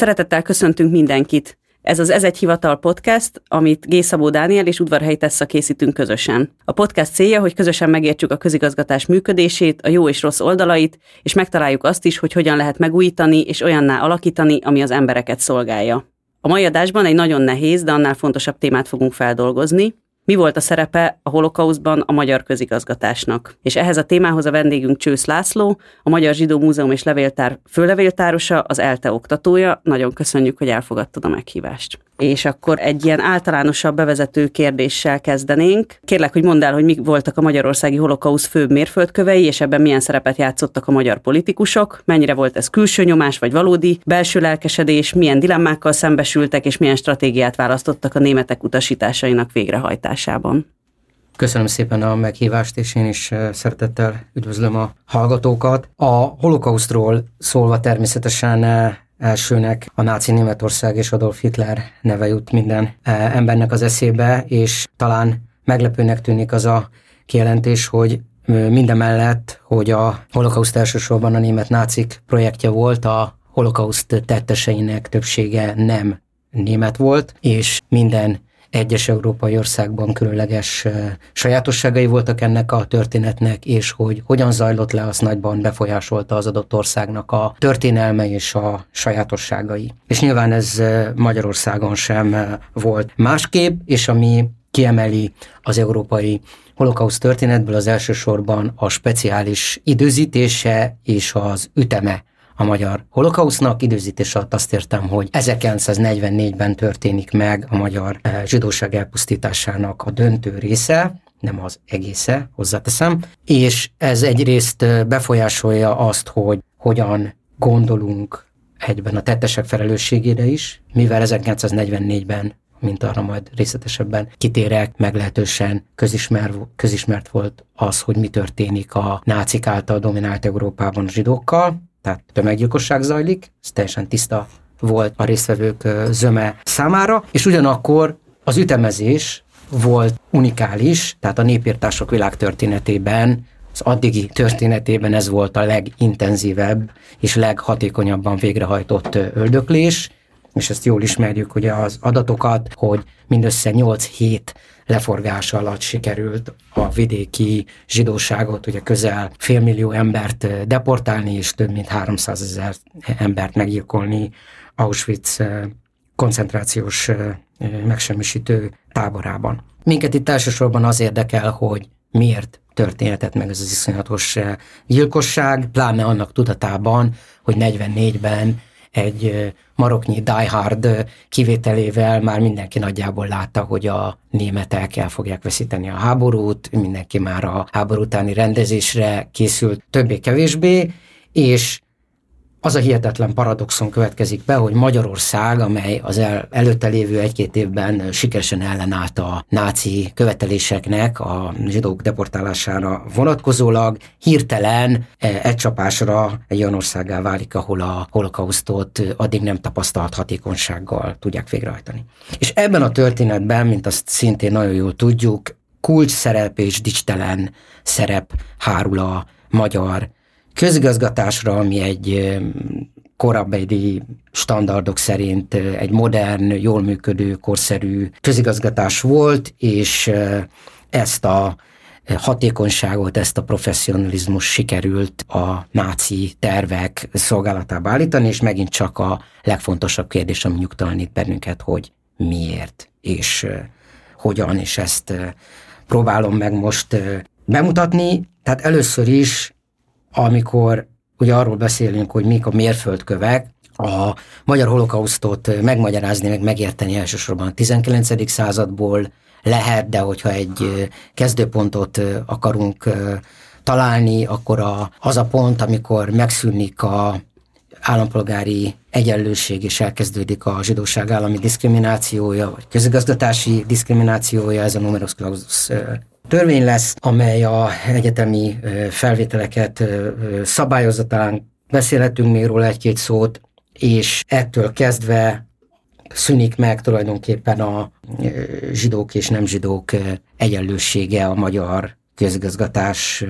Szeretettel köszöntünk mindenkit. Ez az Ez egy hivatal podcast, amit G. Szabó Dániel és Udvarhelyi Tessa készítünk közösen. A podcast célja, hogy közösen megértsük a közigazgatás működését, a jó és rossz oldalait, és megtaláljuk azt is, hogy hogyan lehet megújítani és olyanná alakítani, ami az embereket szolgálja. A mai adásban egy nagyon nehéz, de annál fontosabb témát fogunk feldolgozni, mi volt a szerepe a holokauszban a magyar közigazgatásnak. És ehhez a témához a vendégünk Csősz László, a Magyar Zsidó Múzeum és Levéltár főlevéltárosa, az ELTE oktatója. Nagyon köszönjük, hogy elfogadtad a meghívást és akkor egy ilyen általánosabb bevezető kérdéssel kezdenénk. Kérlek, hogy mondd el, hogy mik voltak a magyarországi holokausz főbb mérföldkövei, és ebben milyen szerepet játszottak a magyar politikusok, mennyire volt ez külső nyomás vagy valódi belső lelkesedés, milyen dilemmákkal szembesültek, és milyen stratégiát választottak a németek utasításainak végrehajtásában. Köszönöm szépen a meghívást, és én is szeretettel üdvözlöm a hallgatókat. A holokausztról szólva természetesen elsőnek a náci Németország és Adolf Hitler neve jut minden eh, embernek az eszébe, és talán meglepőnek tűnik az a kijelentés, hogy mindemellett, hogy a holokauszt elsősorban a német nácik projektje volt, a holokauszt tetteseinek többsége nem német volt, és minden egyes európai országban különleges sajátosságai voltak ennek a történetnek, és hogy hogyan zajlott le, az nagyban befolyásolta az adott országnak a történelme és a sajátosságai. És nyilván ez Magyarországon sem volt másképp, és ami kiemeli az európai holokauszt történetből az elsősorban a speciális időzítése és az üteme a magyar holokausznak. Időzítés alatt azt értem, hogy 1944-ben történik meg a magyar eh, zsidóság elpusztításának a döntő része, nem az egésze, hozzáteszem, és ez egyrészt eh, befolyásolja azt, hogy hogyan gondolunk egyben a tettesek felelősségére is, mivel 1944-ben mint arra majd részletesebben kitérek, meglehetősen közismer, közismert volt az, hogy mi történik a nácik által dominált Európában a zsidókkal, tehát tömeggyilkosság zajlik, ez teljesen tiszta volt a résztvevők zöme számára, és ugyanakkor az ütemezés volt unikális, tehát a népírtások világtörténetében, az addigi történetében ez volt a legintenzívebb és leghatékonyabban végrehajtott öldöklés, és ezt jól ismerjük ugye az adatokat, hogy mindössze 8 hét leforgása alatt sikerült a vidéki zsidóságot, ugye közel félmillió embert deportálni, és több mint 300 ezer embert meggyilkolni Auschwitz koncentrációs megsemmisítő táborában. Minket itt elsősorban az érdekel, hogy miért történhetett meg ez az iszonyatos gyilkosság, pláne annak tudatában, hogy 44-ben egy maroknyi Die Hard kivételével már mindenki nagyjából látta, hogy a németek el fogják veszíteni a háborút, mindenki már a háború utáni rendezésre készült többé-kevésbé, és az a hihetetlen paradoxon következik be, hogy Magyarország, amely az el, előtte lévő egy-két évben sikeresen ellenállt a náci követeléseknek, a zsidók deportálására vonatkozólag, hirtelen e, egy csapásra egy olyan országá válik, ahol a holokausztot addig nem tapasztalt hatékonysággal tudják végrehajtani. És ebben a történetben, mint azt szintén nagyon jól tudjuk, kulcs szerep és dicstelen szerep hárul a magyar közigazgatásra, ami egy korábbi standardok szerint egy modern, jól működő, korszerű közigazgatás volt, és ezt a hatékonyságot, ezt a professzionalizmus sikerült a náci tervek szolgálatába állítani, és megint csak a legfontosabb kérdés, ami nyugtalanít bennünket, hogy miért, és hogyan, és ezt próbálom meg most bemutatni. Tehát először is amikor ugye arról beszélünk, hogy mik a mérföldkövek, a magyar holokausztot megmagyarázni, meg megérteni elsősorban a 19. századból lehet, de hogyha egy kezdőpontot akarunk találni, akkor az a pont, amikor megszűnik a állampolgári egyenlőség és elkezdődik a zsidóság állami diszkriminációja, vagy közigazgatási diszkriminációja, ez a numerus clausus törvény lesz, amely a egyetemi felvételeket szabályozza, talán beszélhetünk még róla egy-két szót, és ettől kezdve szűnik meg tulajdonképpen a zsidók és nem zsidók egyenlősége a magyar közigazgatás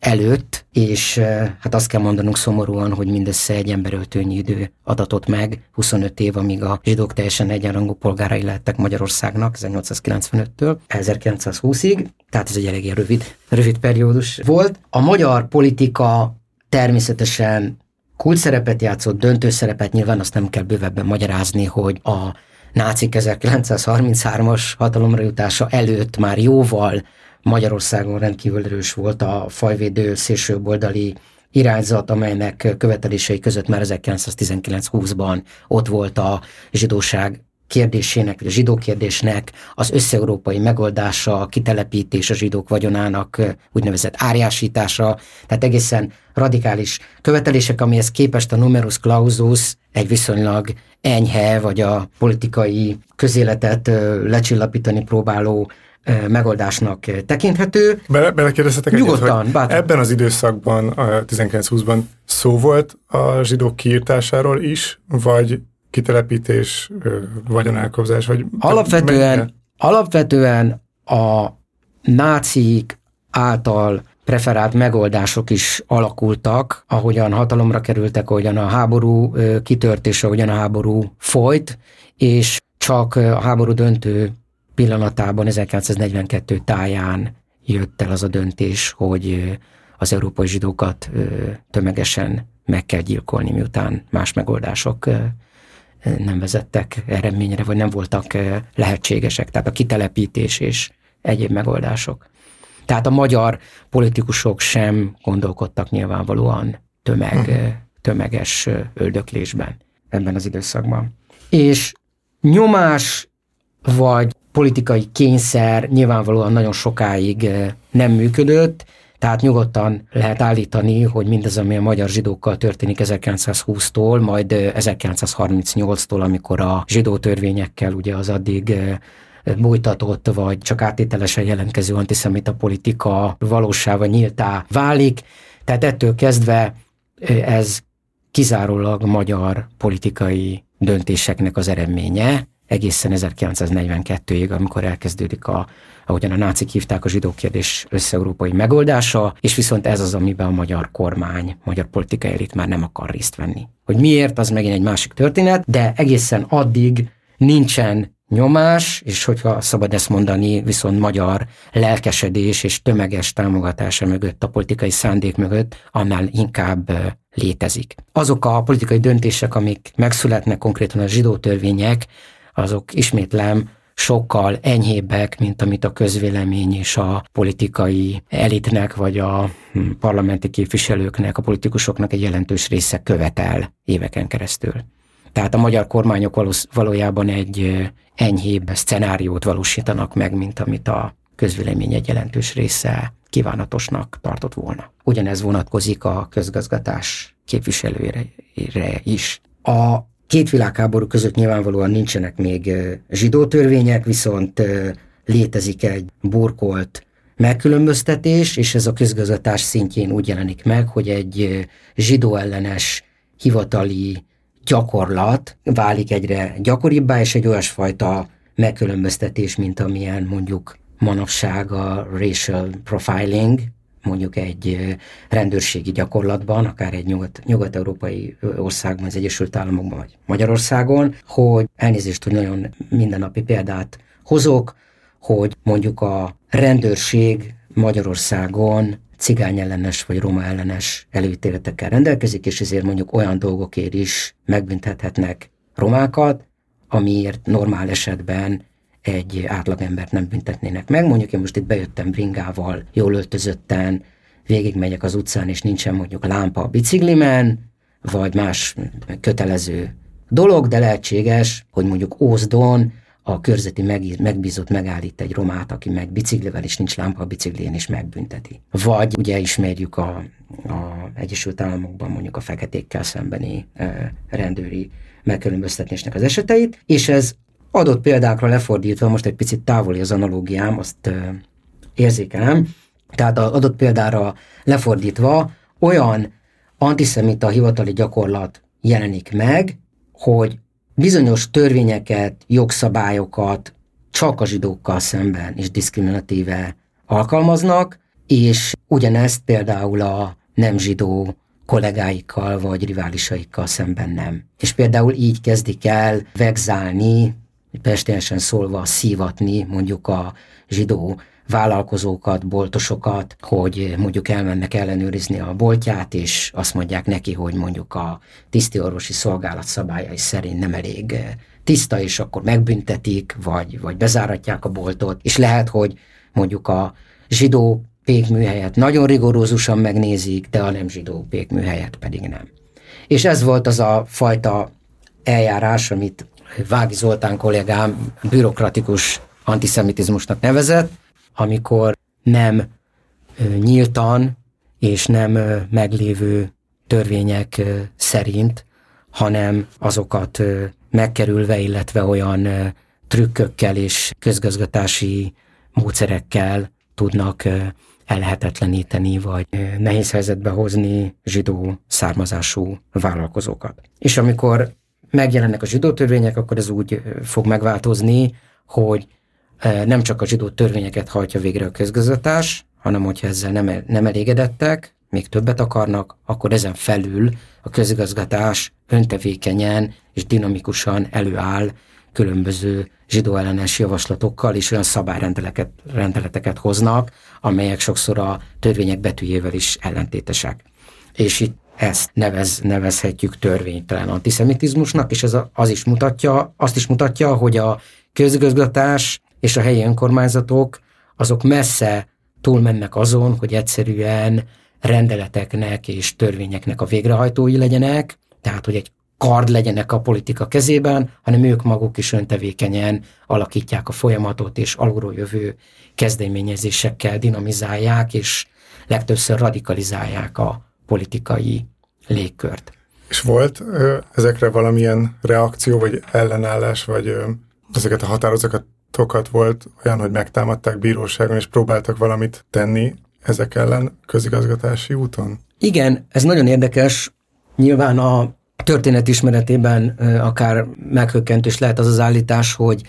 előtt, és hát azt kell mondanunk szomorúan, hogy mindössze egy emberöltőnyi idő adatot meg, 25 év, amíg a zsidók teljesen egyenrangú polgárai lettek Magyarországnak 1895-től 1920-ig, tehát ez egy eléggé rövid, rövid periódus volt. A magyar politika természetesen kult szerepet játszott, döntő szerepet, nyilván azt nem kell bővebben magyarázni, hogy a nácik 1933-as hatalomra jutása előtt már jóval Magyarországon rendkívül erős volt a fajvédő szélsőboldali irányzat, amelynek követelései között már 1919-20-ban ott volt a zsidóság kérdésének, vagy a zsidó kérdésnek az összeurópai megoldása, a kitelepítés a zsidók vagyonának úgynevezett árjásítása, tehát egészen radikális követelések, amihez képest a numerus clausus egy viszonylag enyhe, vagy a politikai közéletet lecsillapítani próbáló megoldásnak tekinthető. Be, belekérdezhetek Nyugodtan, egyet, hogy ebben az időszakban, a 1920-ban szó volt a zsidók kiírtásáról is, vagy kitelepítés, vagyonálkozás, vagy... Alapvetően, alapvetően a nácik által preferált megoldások is alakultak, ahogyan hatalomra kerültek, ahogyan a háború kitört, és ahogyan a háború folyt, és csak a háború döntő pillanatában 1942 táján jött el az a döntés, hogy az európai zsidókat tömegesen meg kell gyilkolni, miután más megoldások nem vezettek eredményre, vagy nem voltak lehetségesek. Tehát a kitelepítés és egyéb megoldások. Tehát a magyar politikusok sem gondolkodtak nyilvánvalóan tömeg, uh-huh. tömeges öldöklésben ebben az időszakban. És nyomás vagy politikai kényszer nyilvánvalóan nagyon sokáig nem működött, tehát nyugodtan lehet állítani, hogy mindez, ami a magyar zsidókkal történik 1920-tól, majd 1938-tól, amikor a zsidó törvényekkel ugye az addig bújtatott, vagy csak áttételesen jelentkező antiszemita politika valósáva nyíltá válik. Tehát ettől kezdve ez kizárólag magyar politikai döntéseknek az eredménye, egészen 1942-ig, amikor elkezdődik a, ahogyan a nácik hívták a zsidó összeurópai megoldása, és viszont ez az, amiben a magyar kormány, magyar politikai elit már nem akar részt venni. Hogy miért, az megint egy másik történet, de egészen addig nincsen nyomás, és hogyha szabad ezt mondani, viszont magyar lelkesedés és tömeges támogatása mögött, a politikai szándék mögött, annál inkább létezik. Azok a politikai döntések, amik megszületnek, konkrétan a zsidó törvények, azok ismétlem sokkal enyhébbek, mint amit a közvélemény és a politikai elitnek, vagy a hm, parlamenti képviselőknek, a politikusoknak egy jelentős része követel éveken keresztül. Tehát a magyar kormányok valójában egy enyhébb szcenáriót valósítanak meg, mint amit a közvélemény egy jelentős része kívánatosnak tartott volna. Ugyanez vonatkozik a közgazgatás képviselőire is. A két világháború között nyilvánvalóan nincsenek még zsidó törvények, viszont létezik egy burkolt megkülönböztetés, és ez a közgazgatás szintjén úgy jelenik meg, hogy egy zsidó ellenes hivatali gyakorlat válik egyre gyakoribbá, és egy olyasfajta megkülönböztetés, mint amilyen mondjuk manapság a racial profiling, mondjuk egy rendőrségi gyakorlatban, akár egy nyugat, nyugat-európai országban, az Egyesült Államokban, vagy Magyarországon, hogy elnézést, hogy nagyon mindennapi példát hozok, hogy mondjuk a rendőrség Magyarországon cigány ellenes vagy roma ellenes előítéletekkel rendelkezik, és ezért mondjuk olyan dolgokért is megbüntethetnek romákat, amiért normál esetben egy átlagembert nem büntetnének meg. Mondjuk én most itt bejöttem bringával, jól öltözötten, végigmegyek az utcán, és nincsen mondjuk lámpa a biciklimen, vagy más kötelező dolog, de lehetséges, hogy mondjuk Ózdon a körzeti megbízott megállít egy romát, aki meg biciklivel is nincs lámpa a biciklén, és megbünteti. Vagy ugye ismerjük a, a Egyesült Államokban mondjuk a feketékkel szembeni e, rendőri megkülönböztetésnek az eseteit, és ez adott példákra lefordítva, most egy picit távoli az analógiám, azt érzékelem, tehát az adott példára lefordítva olyan antiszemita hivatali gyakorlat jelenik meg, hogy bizonyos törvényeket, jogszabályokat csak a zsidókkal szemben is diszkriminatíve alkalmaznak, és ugyanezt például a nem zsidó kollégáikkal vagy riválisaikkal szemben nem. És például így kezdik el vegzálni, pestélyesen szólva szívatni mondjuk a zsidó vállalkozókat, boltosokat, hogy mondjuk elmennek ellenőrizni a boltját, és azt mondják neki, hogy mondjuk a tisztiorvosi szolgálat szabályai szerint nem elég tiszta, és akkor megbüntetik, vagy, vagy bezáratják a boltot, és lehet, hogy mondjuk a zsidó pékműhelyet nagyon rigorózusan megnézik, de a nem zsidó pékműhelyet pedig nem. És ez volt az a fajta eljárás, amit Vági Zoltán kollégám bürokratikus antiszemitizmusnak nevezett, amikor nem nyíltan és nem meglévő törvények szerint, hanem azokat megkerülve, illetve olyan trükkökkel és közgazgatási módszerekkel tudnak ellehetetleníteni, vagy nehéz helyzetbe hozni zsidó származású vállalkozókat. És amikor megjelennek a zsidó törvények, akkor ez úgy fog megváltozni, hogy nem csak a zsidó törvényeket hajtja végre a közgazgatás, hanem hogyha ezzel nem, nem elégedettek, még többet akarnak, akkor ezen felül a közigazgatás öntevékenyen és dinamikusan előáll különböző zsidó ellenes javaslatokkal és olyan szabályrendeleteket hoznak, amelyek sokszor a törvények betűjével is ellentétesek. És itt ezt nevez, nevezhetjük törvénytelen antiszemitizmusnak, és ez az is mutatja, azt is mutatja, hogy a közigazgatás és a helyi önkormányzatok azok messze túlmennek azon, hogy egyszerűen rendeleteknek és törvényeknek a végrehajtói legyenek, tehát hogy egy kard legyenek a politika kezében, hanem ők maguk is öntevékenyen alakítják a folyamatot, és alulról jövő kezdeményezésekkel dinamizálják, és legtöbbször radikalizálják a politikai légkört. És volt ö, ezekre valamilyen reakció, vagy ellenállás, vagy ö, ezeket a határozatokat tokat volt olyan, hogy megtámadták bíróságon, és próbáltak valamit tenni ezek ellen közigazgatási úton? Igen, ez nagyon érdekes. Nyilván a történet ismeretében akár meghökkentős lehet az az állítás, hogy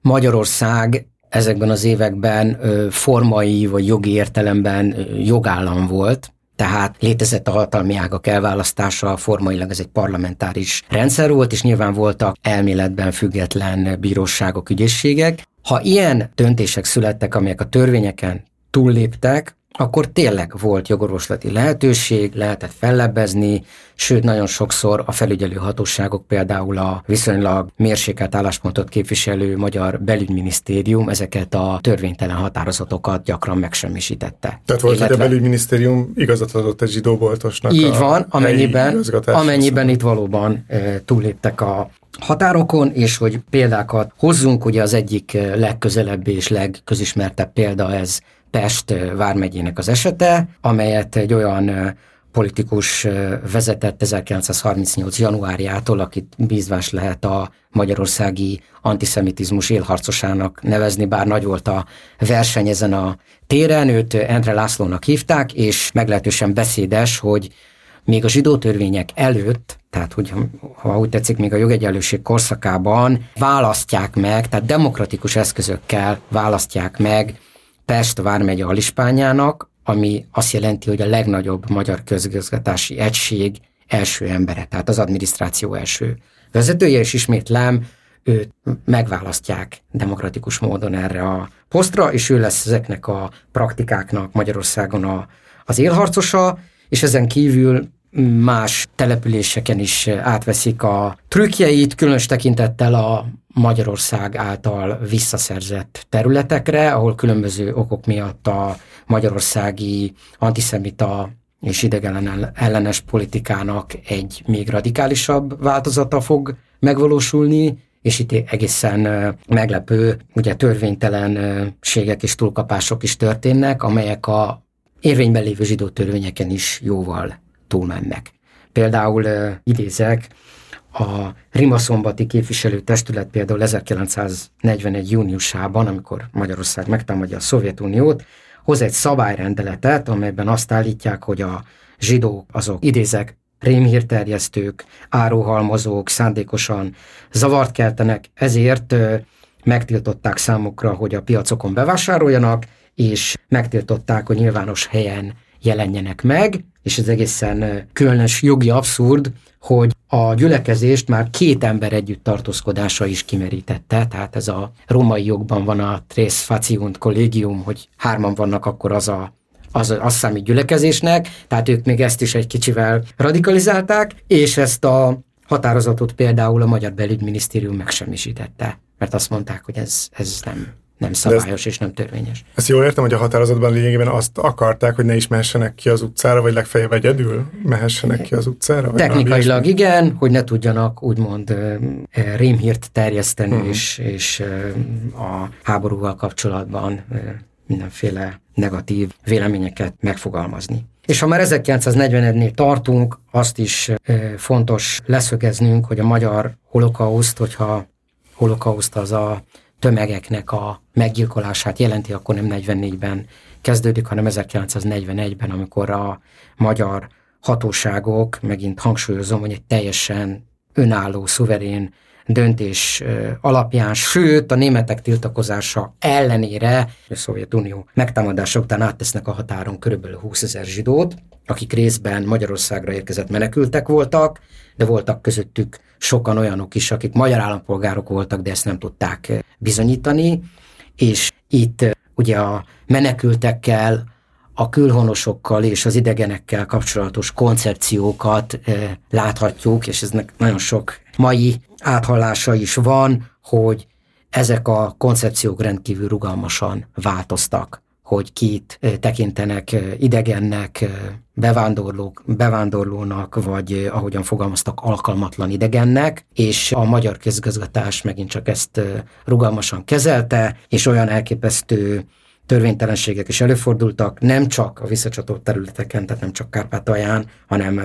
Magyarország ezekben az években formai vagy jogi értelemben jogállam volt, tehát létezett a hatalmi ágak elválasztása, formailag ez egy parlamentáris rendszer volt, és nyilván voltak elméletben független bíróságok, ügyészségek. Ha ilyen döntések születtek, amelyek a törvényeken túlléptek, akkor tényleg volt jogorvoslati lehetőség, lehetett fellebbezni, sőt nagyon sokszor a felügyelő hatóságok, például a viszonylag mérsékelt álláspontot képviselő magyar belügyminisztérium ezeket a törvénytelen határozatokat gyakran megsemmisítette. Tehát volt, Illetve... hogy a belügyminisztérium igazat adott egy zsidóboltosnak Így van, amennyiben, amennyiben itt valóban e, túlléptek a határokon, és hogy példákat hozzunk, ugye az egyik legközelebbi és legközismertebb példa ez Pest vármegyének az esete, amelyet egy olyan politikus vezetett 1938. januárjától, akit bízvás lehet a magyarországi antiszemitizmus élharcosának nevezni, bár nagy volt a verseny ezen a téren, őt Endre Lászlónak hívták, és meglehetősen beszédes, hogy még a zsidó törvények előtt, tehát hogy ha úgy tetszik, még a jogegyenlőség korszakában választják meg, tehát demokratikus eszközökkel választják meg Pest vármegye alispányának, ami azt jelenti, hogy a legnagyobb magyar közigazgatási egység első embere, tehát az adminisztráció első vezetője, és ismétlem, őt megválasztják demokratikus módon erre a posztra, és ő lesz ezeknek a praktikáknak Magyarországon a, az élharcosa, és ezen kívül más településeken is átveszik a trükkjeit, különös tekintettel a Magyarország által visszaszerzett területekre, ahol különböző okok miatt a magyarországi antiszemita és idegen ellenes politikának egy még radikálisabb változata fog megvalósulni, és itt egészen meglepő, ugye törvénytelenségek és túlkapások is történnek, amelyek a érvényben lévő zsidó törvényeken is jóval túlmennek. Például idézek, a Rimaszombati képviselőtestület például 1941. júniusában, amikor Magyarország megtámadja a Szovjetuniót, hoz egy szabályrendeletet, amelyben azt állítják, hogy a zsidók azok idézek rémhírterjesztők, áruhalmozók szándékosan zavart keltenek, ezért megtiltották számukra, hogy a piacokon bevásároljanak, és megtiltották, hogy nyilvános helyen jelenjenek meg, és ez egészen különös jogi abszurd, hogy a gyülekezést már két ember együtt tartózkodása is kimerítette, tehát ez a római jogban van a tres faciunt collegium, hogy hárman vannak, akkor az a az, az számít gyülekezésnek, tehát ők még ezt is egy kicsivel radikalizálták, és ezt a határozatot például a Magyar Belügyminisztérium megsemmisítette, mert azt mondták, hogy ez, ez nem, nem szabályos és nem törvényes. Ezt jól értem, hogy a határozatban lényegében azt akarták, hogy ne is mehessenek ki az utcára, vagy legfeljebb egyedül mehessenek ki az utcára? Vagy Technikailag igen, hogy ne tudjanak úgymond rémhírt terjeszteni, uh-huh. és, és a háborúval kapcsolatban mindenféle negatív véleményeket megfogalmazni. És ha már 1941-nél tartunk, azt is fontos leszögeznünk, hogy a magyar holokauszt, hogyha holokauszt az a tömegeknek a meggyilkolását jelenti, akkor nem 44-ben kezdődik, hanem 1941-ben, amikor a magyar hatóságok, megint hangsúlyozom, hogy egy teljesen önálló, szuverén döntés alapján, sőt a németek tiltakozása ellenére a Szovjetunió megtámadása után áttesznek a határon körülbelül 20 ezer zsidót, akik részben Magyarországra érkezett menekültek voltak, de voltak közöttük sokan olyanok is, akik magyar állampolgárok voltak, de ezt nem tudták bizonyítani, és itt ugye a menekültekkel, a külhonosokkal és az idegenekkel kapcsolatos koncepciókat láthatjuk, és eznek nagyon sok mai áthallása is van, hogy ezek a koncepciók rendkívül rugalmasan változtak, hogy kit tekintenek idegennek, bevándorlók, bevándorlónak, vagy ahogyan fogalmaztak, alkalmatlan idegennek, és a magyar közgazgatás megint csak ezt rugalmasan kezelte, és olyan elképesztő törvénytelenségek is előfordultak, nem csak a visszacsatolt területeken, tehát nem csak Kárpátalján, hanem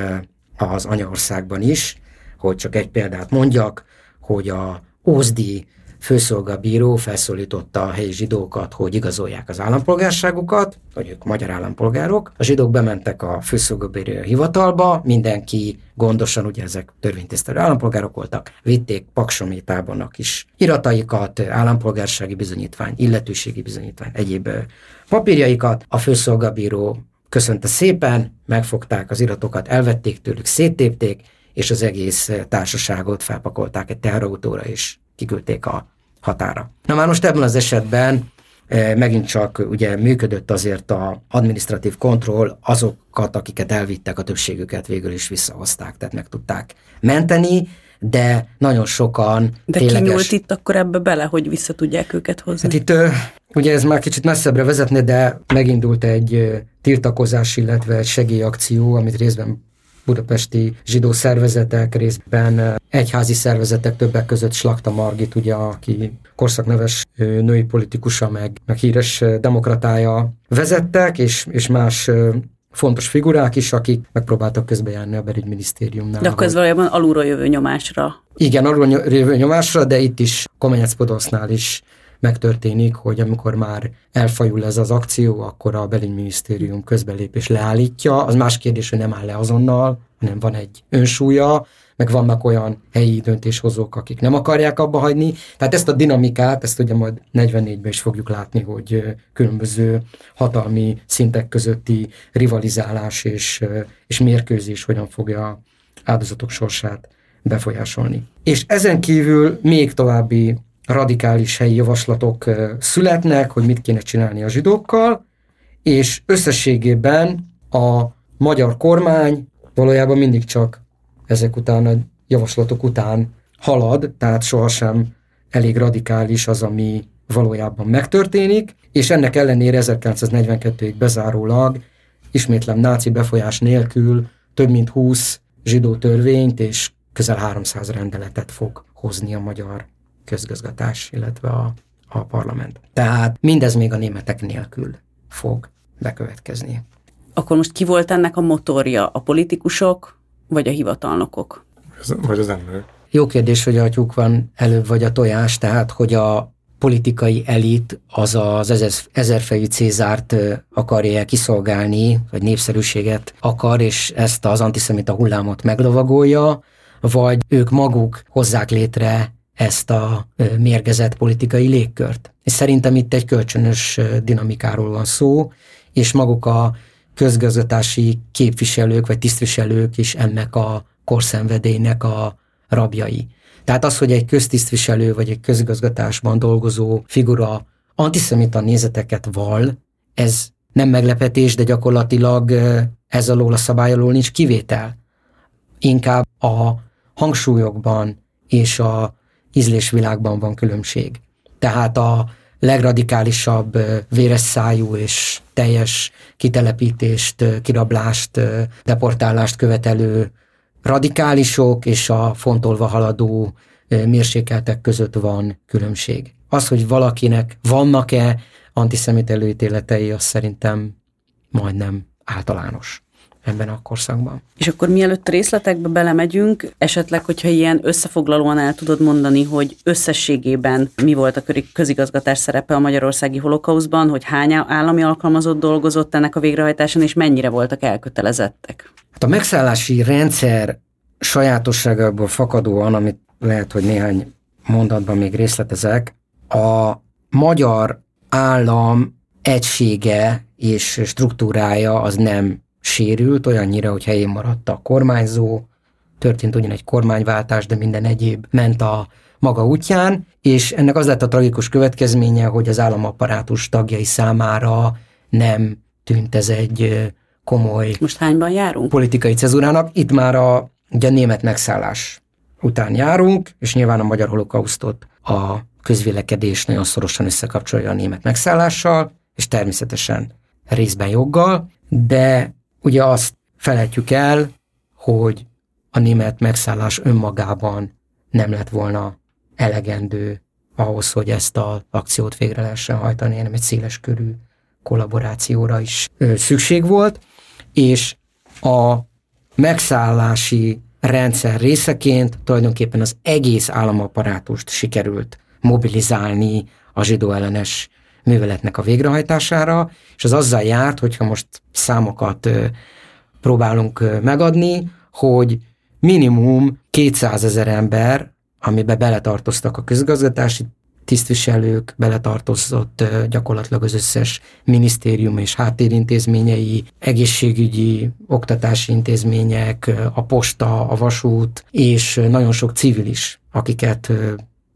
az anyaországban is, hogy csak egy példát mondjak, hogy a Ózdi főszolgabíró felszólította a helyi zsidókat, hogy igazolják az állampolgárságukat, hogy ők magyar állampolgárok. A zsidók bementek a főszolgabíró hivatalba, mindenki gondosan, ugye ezek törvénytisztelő állampolgárok voltak, vitték paksométában a kis irataikat, állampolgársági bizonyítvány, illetőségi bizonyítvány, egyéb papírjaikat. A főszolgabíró köszönte szépen, megfogták az iratokat, elvették tőlük, széttépték, és az egész társaságot felpakolták egy teherautóra, és kiküldték a határa. Na már most ebben az esetben eh, megint csak ugye működött azért a administratív kontroll, azokat, akiket elvittek, a többségüket végül is visszahozták, tehát meg tudták menteni, de nagyon sokan De tényleges... ki nyúlt itt akkor ebbe bele, hogy vissza tudják őket hozni? Hát itt ugye ez már kicsit messzebbre vezetne, de megindult egy tiltakozás, illetve egy segélyakció, amit részben budapesti zsidó szervezetek, részben egyházi szervezetek, többek között Slakta Margit, ugye, aki korszakneves női politikusa, meg, meg híres demokratája vezettek, és, és más fontos figurák is, akik megpróbáltak közbejárni a belügyminisztériumnál. De akkor ez valójában alulról jövő nyomásra. Igen, alulról jövő nyomásra, de itt is Komenyec Podosznál is megtörténik, hogy amikor már elfajul ez az akció, akkor a belügyminisztérium közbelépés leállítja. Az más kérdés, hogy nem áll le azonnal, hanem van egy önsúlya, meg vannak olyan helyi döntéshozók, akik nem akarják abba hagyni. Tehát ezt a dinamikát, ezt ugye majd 44-ben is fogjuk látni, hogy különböző hatalmi szintek közötti rivalizálás és, és mérkőzés hogyan fogja áldozatok sorsát befolyásolni. És ezen kívül még további radikális helyi javaslatok születnek, hogy mit kéne csinálni a zsidókkal, és összességében a magyar kormány valójában mindig csak ezek után a javaslatok után halad, tehát sohasem elég radikális az, ami valójában megtörténik, és ennek ellenére 1942-ig bezárólag, ismétlem náci befolyás nélkül több mint 20 zsidó törvényt és közel 300 rendeletet fog hozni a magyar közgazgatás, illetve a, a parlament. Tehát mindez még a németek nélkül fog bekövetkezni. Akkor most ki volt ennek a motorja? A politikusok, vagy a hivatalnokok? Ez, vagy az ember. Jó kérdés, hogy a tyúk van előbb vagy a tojás, tehát hogy a politikai elit az az ezer, ezerfejű Cézárt akarja kiszolgálni, vagy népszerűséget akar, és ezt az antiszemita hullámot meglovagolja, vagy ők maguk hozzák létre ezt a mérgezett politikai légkört. És szerintem itt egy kölcsönös dinamikáról van szó, és maguk a közgazgatási képviselők vagy tisztviselők is ennek a korszenvedélynek a rabjai. Tehát az, hogy egy köztisztviselő vagy egy közigazgatásban dolgozó figura antiszemita nézeteket val, ez nem meglepetés, de gyakorlatilag ez alól a szabály alól nincs kivétel. Inkább a hangsúlyokban és a ízlésvilágban van különbség. Tehát a legradikálisabb véres szájú és teljes kitelepítést, kirablást, deportálást követelő radikálisok és a fontolva haladó mérsékeltek között van különbség. Az, hogy valakinek vannak-e antiszemit előítéletei, az szerintem majdnem általános ebben a korszakban. És akkor mielőtt részletekbe belemegyünk, esetleg, hogyha ilyen összefoglalóan el tudod mondani, hogy összességében mi volt a közigazgatás szerepe a magyarországi holokauszban, hogy hány állami alkalmazott dolgozott ennek a végrehajtásán, és mennyire voltak elkötelezettek? Hát a megszállási rendszer sajátosságából fakadóan, amit lehet, hogy néhány mondatban még részletezek, a magyar állam egysége és struktúrája az nem sérült, olyannyira, hogy helyén maradt a kormányzó, történt ugyan egy kormányváltás, de minden egyéb ment a maga útján, és ennek az lett a tragikus következménye, hogy az államapparátus tagjai számára nem tűnt ez egy komoly Most hányban járunk? politikai cezurának. Itt már a, ugye a német megszállás után járunk, és nyilván a magyar holokausztot a közvélekedés nagyon szorosan összekapcsolja a német megszállással, és természetesen részben joggal, de ugye azt felejtjük el, hogy a német megszállás önmagában nem lett volna elegendő ahhoz, hogy ezt az akciót végre lehessen hajtani, hanem egy széles körű kollaborációra is szükség volt, és a megszállási rendszer részeként tulajdonképpen az egész államaparátust sikerült mobilizálni a zsidó ellenes műveletnek a végrehajtására, és az azzal járt, hogyha most számokat próbálunk megadni, hogy minimum 200 ezer ember, amiben beletartoztak a közgazgatási tisztviselők, beletartozott gyakorlatilag az összes minisztérium és háttérintézményei, egészségügyi, oktatási intézmények, a posta, a vasút, és nagyon sok civil is, akiket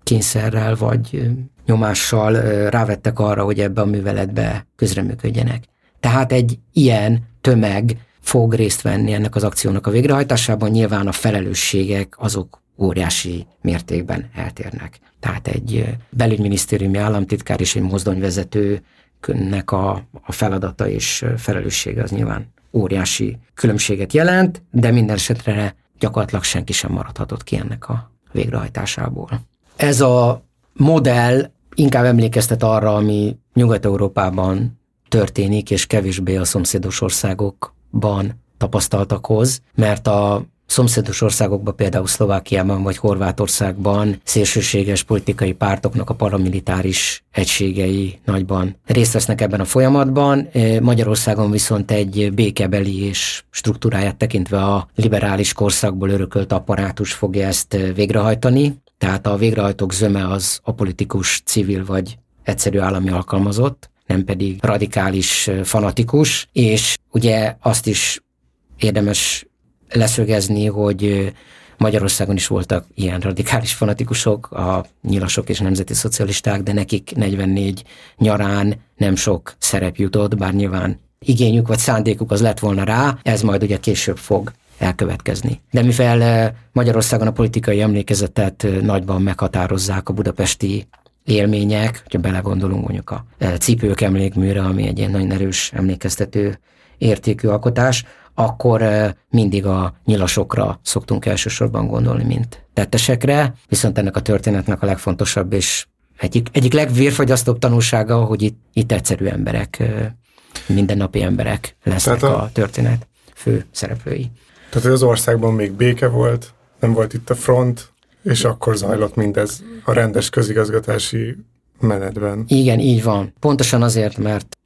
kényszerrel vagy nyomással rávettek arra, hogy ebbe a műveletbe közreműködjenek. Tehát egy ilyen tömeg fog részt venni ennek az akciónak a végrehajtásában, nyilván a felelősségek azok óriási mértékben eltérnek. Tehát egy belügyminisztériumi államtitkár és egy mozdonyvezetőnek a, a feladata és felelőssége az nyilván óriási különbséget jelent, de minden esetre gyakorlatilag senki sem maradhatott ki ennek a végrehajtásából. Ez a modell inkább emlékeztet arra, ami Nyugat-Európában történik, és kevésbé a szomszédos országokban tapasztaltakhoz, mert a szomszédos országokban, például Szlovákiában vagy Horvátországban szélsőséges politikai pártoknak a paramilitáris egységei nagyban részt vesznek ebben a folyamatban. Magyarországon viszont egy békebeli és struktúráját tekintve a liberális korszakból örökölt apparátus fogja ezt végrehajtani. Tehát a végrehajtók zöme az apolitikus, civil vagy egyszerű állami alkalmazott, nem pedig radikális, fanatikus, és ugye azt is érdemes leszögezni, hogy Magyarországon is voltak ilyen radikális fanatikusok, a nyilasok és nemzeti szocialisták, de nekik 44 nyarán nem sok szerep jutott, bár nyilván igényük vagy szándékuk az lett volna rá, ez majd ugye később fog elkövetkezni. De mivel Magyarországon a politikai emlékezetet nagyban meghatározzák a budapesti élmények, hogyha belegondolunk mondjuk a cipők emlékműre, ami egy ilyen nagyon erős emlékeztető értékű alkotás, akkor mindig a nyilasokra szoktunk elsősorban gondolni, mint tettesekre, viszont ennek a történetnek a legfontosabb és egyik, egyik legvérfagyasztóbb tanulsága, hogy itt, itt egyszerű emberek, mindennapi emberek lesznek a, a történet fő szereplői. Tehát, az országban még béke volt, nem volt itt a front, és akkor zajlott mindez a rendes közigazgatási menetben. Igen, így van. Pontosan azért, mert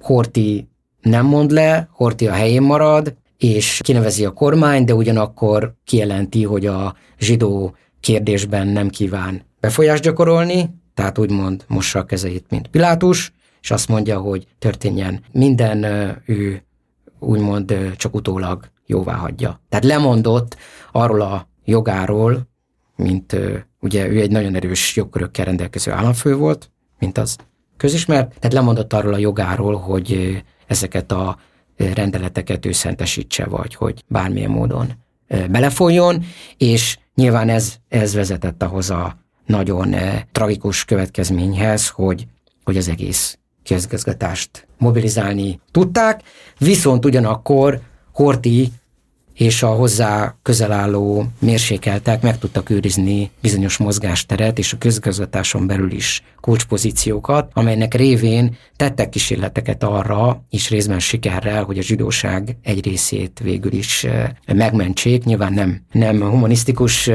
Horti nem mond le, Horti a helyén marad, és kinevezi a kormány, de ugyanakkor kijelenti, hogy a zsidó kérdésben nem kíván befolyást gyakorolni, tehát úgymond mossa a kezeit, mint Pilátus, és azt mondja, hogy történjen minden, ő úgymond csak utólag jóvá hagyja. Tehát lemondott arról a jogáról, mint ugye ő egy nagyon erős jogkörökkel rendelkező államfő volt, mint az közismert, tehát lemondott arról a jogáról, hogy ezeket a rendeleteket ő szentesítse, vagy hogy bármilyen módon belefoljon, és nyilván ez, ez vezetett ahhoz a nagyon tragikus következményhez, hogy, hogy az egész közgazgatást mobilizálni tudták, viszont ugyanakkor Horti és a hozzá közel álló mérsékeltek meg tudtak őrizni bizonyos mozgásteret és a közgazgatáson belül is kulcspozíciókat, amelynek révén tettek kísérleteket arra, is részben sikerrel, hogy a zsidóság egy részét végül is megmentsék. Nyilván nem, nem humanisztikus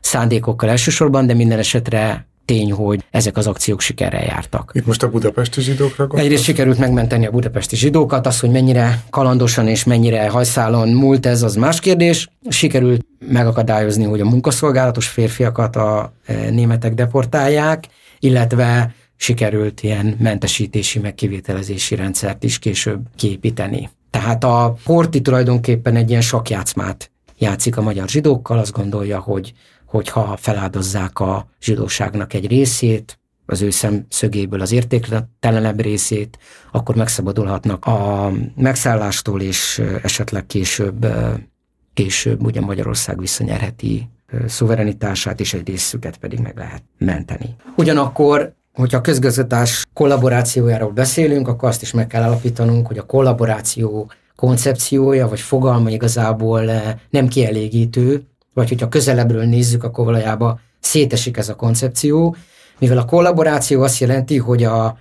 szándékokkal elsősorban, de minden esetre tény, hogy ezek az akciók sikerrel jártak. Itt most a budapesti zsidókra gondolsz? Egyrészt sikerült megmenteni a budapesti zsidókat, az, hogy mennyire kalandosan és mennyire hajszálon múlt ez, az más kérdés. Sikerült megakadályozni, hogy a munkaszolgálatos férfiakat a e, németek deportálják, illetve sikerült ilyen mentesítési, meg kivitelezési rendszert is később kiépíteni. Tehát a Horti tulajdonképpen egy ilyen sakjátszmát játszik a magyar zsidókkal, azt gondolja, hogy hogyha feláldozzák a zsidóságnak egy részét, az ő szemszögéből az értéktelenebb részét, akkor megszabadulhatnak a megszállástól, és esetleg később, később ugye Magyarország visszanyerheti szuverenitását, és egy részüket pedig meg lehet menteni. Ugyanakkor hogyha a közgazgatás kollaborációjáról beszélünk, akkor azt is meg kell alapítanunk, hogy a kollaboráció koncepciója vagy fogalma igazából nem kielégítő, vagy hogyha közelebbről nézzük, akkor valójában szétesik ez a koncepció, mivel a kollaboráció azt jelenti, hogy a,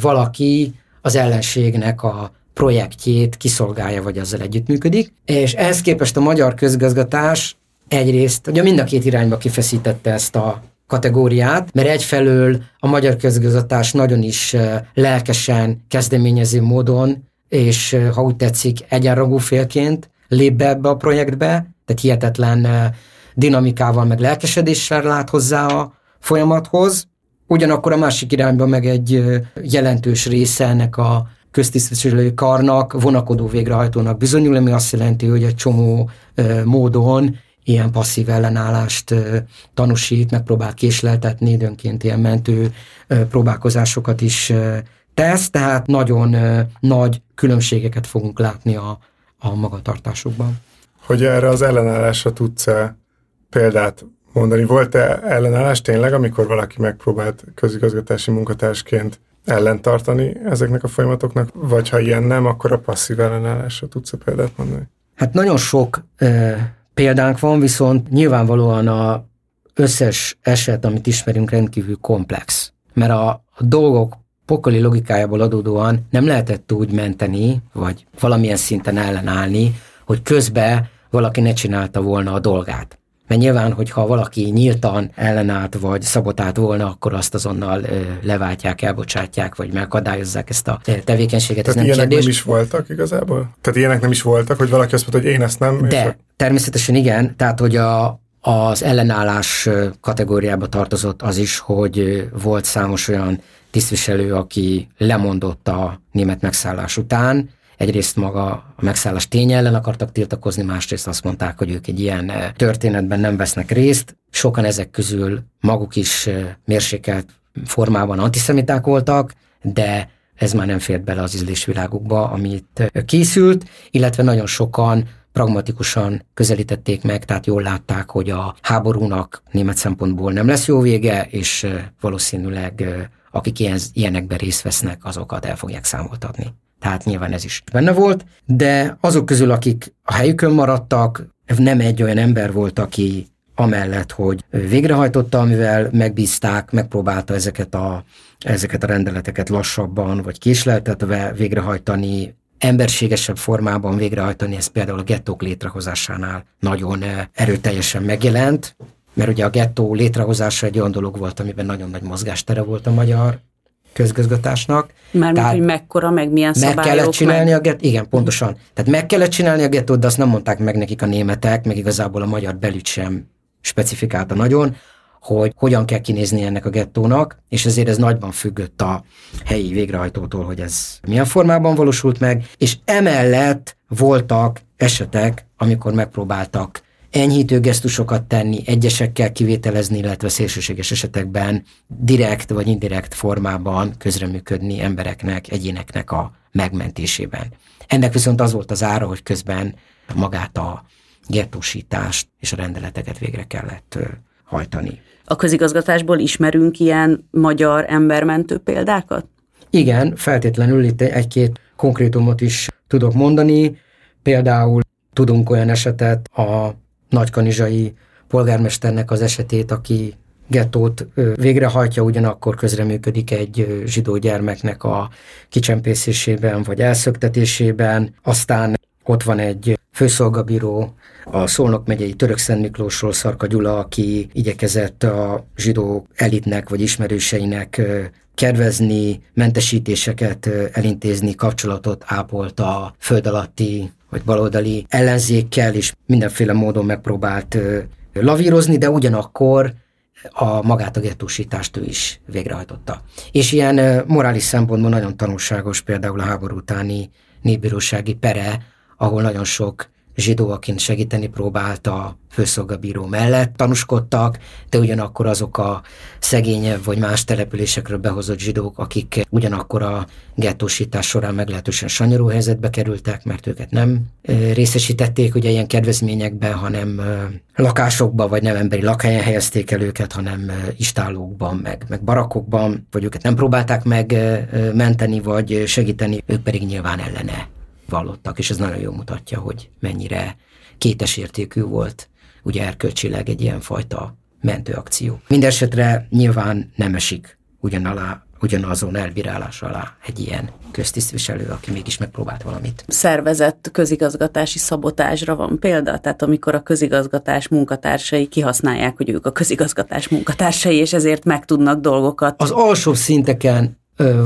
valaki az ellenségnek a projektjét kiszolgálja, vagy azzal együttműködik, és ehhez képest a magyar közgazgatás egyrészt, ugye mind a két irányba kifeszítette ezt a kategóriát, mert egyfelől a magyar közgazgatás nagyon is lelkesen, kezdeményező módon, és ha úgy tetszik, egyenrangú félként lép be ebbe a projektbe, tehát hihetetlen dinamikával, meg lelkesedéssel lát hozzá a folyamathoz. Ugyanakkor a másik irányban meg egy jelentős része ennek a köztisztviselői karnak, vonakodó végrehajtónak bizonyul, ami azt jelenti, hogy egy csomó módon ilyen passzív ellenállást tanúsít, megpróbál késleltetni, időnként ilyen mentő próbálkozásokat is tesz, tehát nagyon nagy különbségeket fogunk látni a, a magatartásokban hogy erre az ellenállásra tudsz-e példát mondani? Volt-e ellenállás tényleg, amikor valaki megpróbált közigazgatási munkatársként ellentartani ezeknek a folyamatoknak, vagy ha ilyen nem, akkor a passzív ellenállásra tudsz-e példát mondani? Hát nagyon sok e, példánk van, viszont nyilvánvalóan a összes eset, amit ismerünk, rendkívül komplex. Mert a, a dolgok pokoli logikájából adódóan nem lehetett úgy menteni, vagy valamilyen szinten ellenállni, hogy közben valaki ne csinálta volna a dolgát. Mert nyilván, hogyha valaki nyíltan ellenállt, vagy szabotált volna, akkor azt azonnal ö, leváltják, elbocsátják, vagy megakadályozzák ezt a tevékenységet. Tehát ez nem ilyenek kérdés. nem is voltak igazából? Tehát ilyenek nem is voltak, hogy valaki azt mondta, hogy én ezt nem? De, és természetesen igen. Tehát, hogy a, az ellenállás kategóriába tartozott az is, hogy volt számos olyan tisztviselő, aki lemondott a német megszállás után, egyrészt maga a megszállás tény ellen akartak tiltakozni, másrészt azt mondták, hogy ők egy ilyen eh, történetben nem vesznek részt. Sokan ezek közül maguk is eh, mérsékelt formában antiszemiták voltak, de ez már nem fért bele az ízlésvilágukba, amit eh, készült, illetve nagyon sokan pragmatikusan közelítették meg, tehát jól látták, hogy a háborúnak német szempontból nem lesz jó vége, és valószínűleg akik ilyen, ilyenekben részt vesznek, azokat el fogják számoltatni. Tehát nyilván ez is benne volt, de azok közül, akik a helyükön maradtak, nem egy olyan ember volt, aki amellett, hogy végrehajtotta, amivel megbízták, megpróbálta ezeket a, ezeket a rendeleteket lassabban vagy késleltetve végrehajtani, emberségesebb formában végrehajtani, ez például a gettók létrehozásánál nagyon erőteljesen megjelent, mert ugye a gettó létrehozása egy olyan dolog volt, amiben nagyon nagy mozgástere volt a magyar közgazgatásnak. Mármint, hogy mekkora, meg milyen meg szabályok. kellett csinálni meg... a gettót, igen, pontosan. Tehát meg kellett csinálni a gettót, de azt nem mondták meg nekik a németek, meg igazából a magyar belügy sem specifikálta nagyon, hogy hogyan kell kinézni ennek a gettónak, és ezért ez nagyban függött a helyi végrehajtótól, hogy ez milyen formában valósult meg, és emellett voltak esetek, amikor megpróbáltak enyhítő gesztusokat tenni, egyesekkel kivételezni, illetve szélsőséges esetekben direkt vagy indirekt formában közreműködni embereknek, egyéneknek a megmentésében. Ennek viszont az volt az ára, hogy közben magát a gettósítást és a rendeleteket végre kellett hajtani. A közigazgatásból ismerünk ilyen magyar embermentő példákat? Igen, feltétlenül itt egy-két konkrétumot is tudok mondani. Például tudunk olyan esetet, a nagykanizsai polgármesternek az esetét, aki gettót végrehajtja, ugyanakkor közreműködik egy zsidó gyermeknek a kicsempészésében vagy elszöktetésében. Aztán ott van egy főszolgabíró, a Szolnok megyei Török Szent Miklósról Szarka Gyula, aki igyekezett a zsidó elitnek vagy ismerőseinek kedvezni, mentesítéseket elintézni, kapcsolatot ápolt a föld alatti vagy baloldali ellenzékkel, és mindenféle módon megpróbált lavírozni, de ugyanakkor a magát a gettósítást ő is végrehajtotta. És ilyen morális szempontból nagyon tanulságos például a háború utáni népbírósági pere, ahol nagyon sok zsidó, akin segíteni próbált a főszolgabíró mellett tanúskodtak, de ugyanakkor azok a szegényebb vagy más településekről behozott zsidók, akik ugyanakkor a gettósítás során meglehetősen sanyarú helyzetbe kerültek, mert őket nem részesítették ugye ilyen kedvezményekben, hanem lakásokban vagy nem emberi lakhelyen helyezték el őket, hanem istálókban, meg, meg barakokban, vagy őket nem próbálták megmenteni, vagy segíteni, ők pedig nyilván ellene vallottak, és ez nagyon jól mutatja, hogy mennyire kétesértékű volt ugye erkölcsileg egy ilyen fajta mentőakció. Mindenesetre nyilván nem esik ugyanalá, ugyanazon elbírálás alá egy ilyen köztisztviselő, aki mégis megpróbált valamit. Szervezett közigazgatási szabotásra van példa? Tehát amikor a közigazgatás munkatársai kihasználják, hogy ők a közigazgatás munkatársai, és ezért megtudnak dolgokat. Az alsóbb szinteken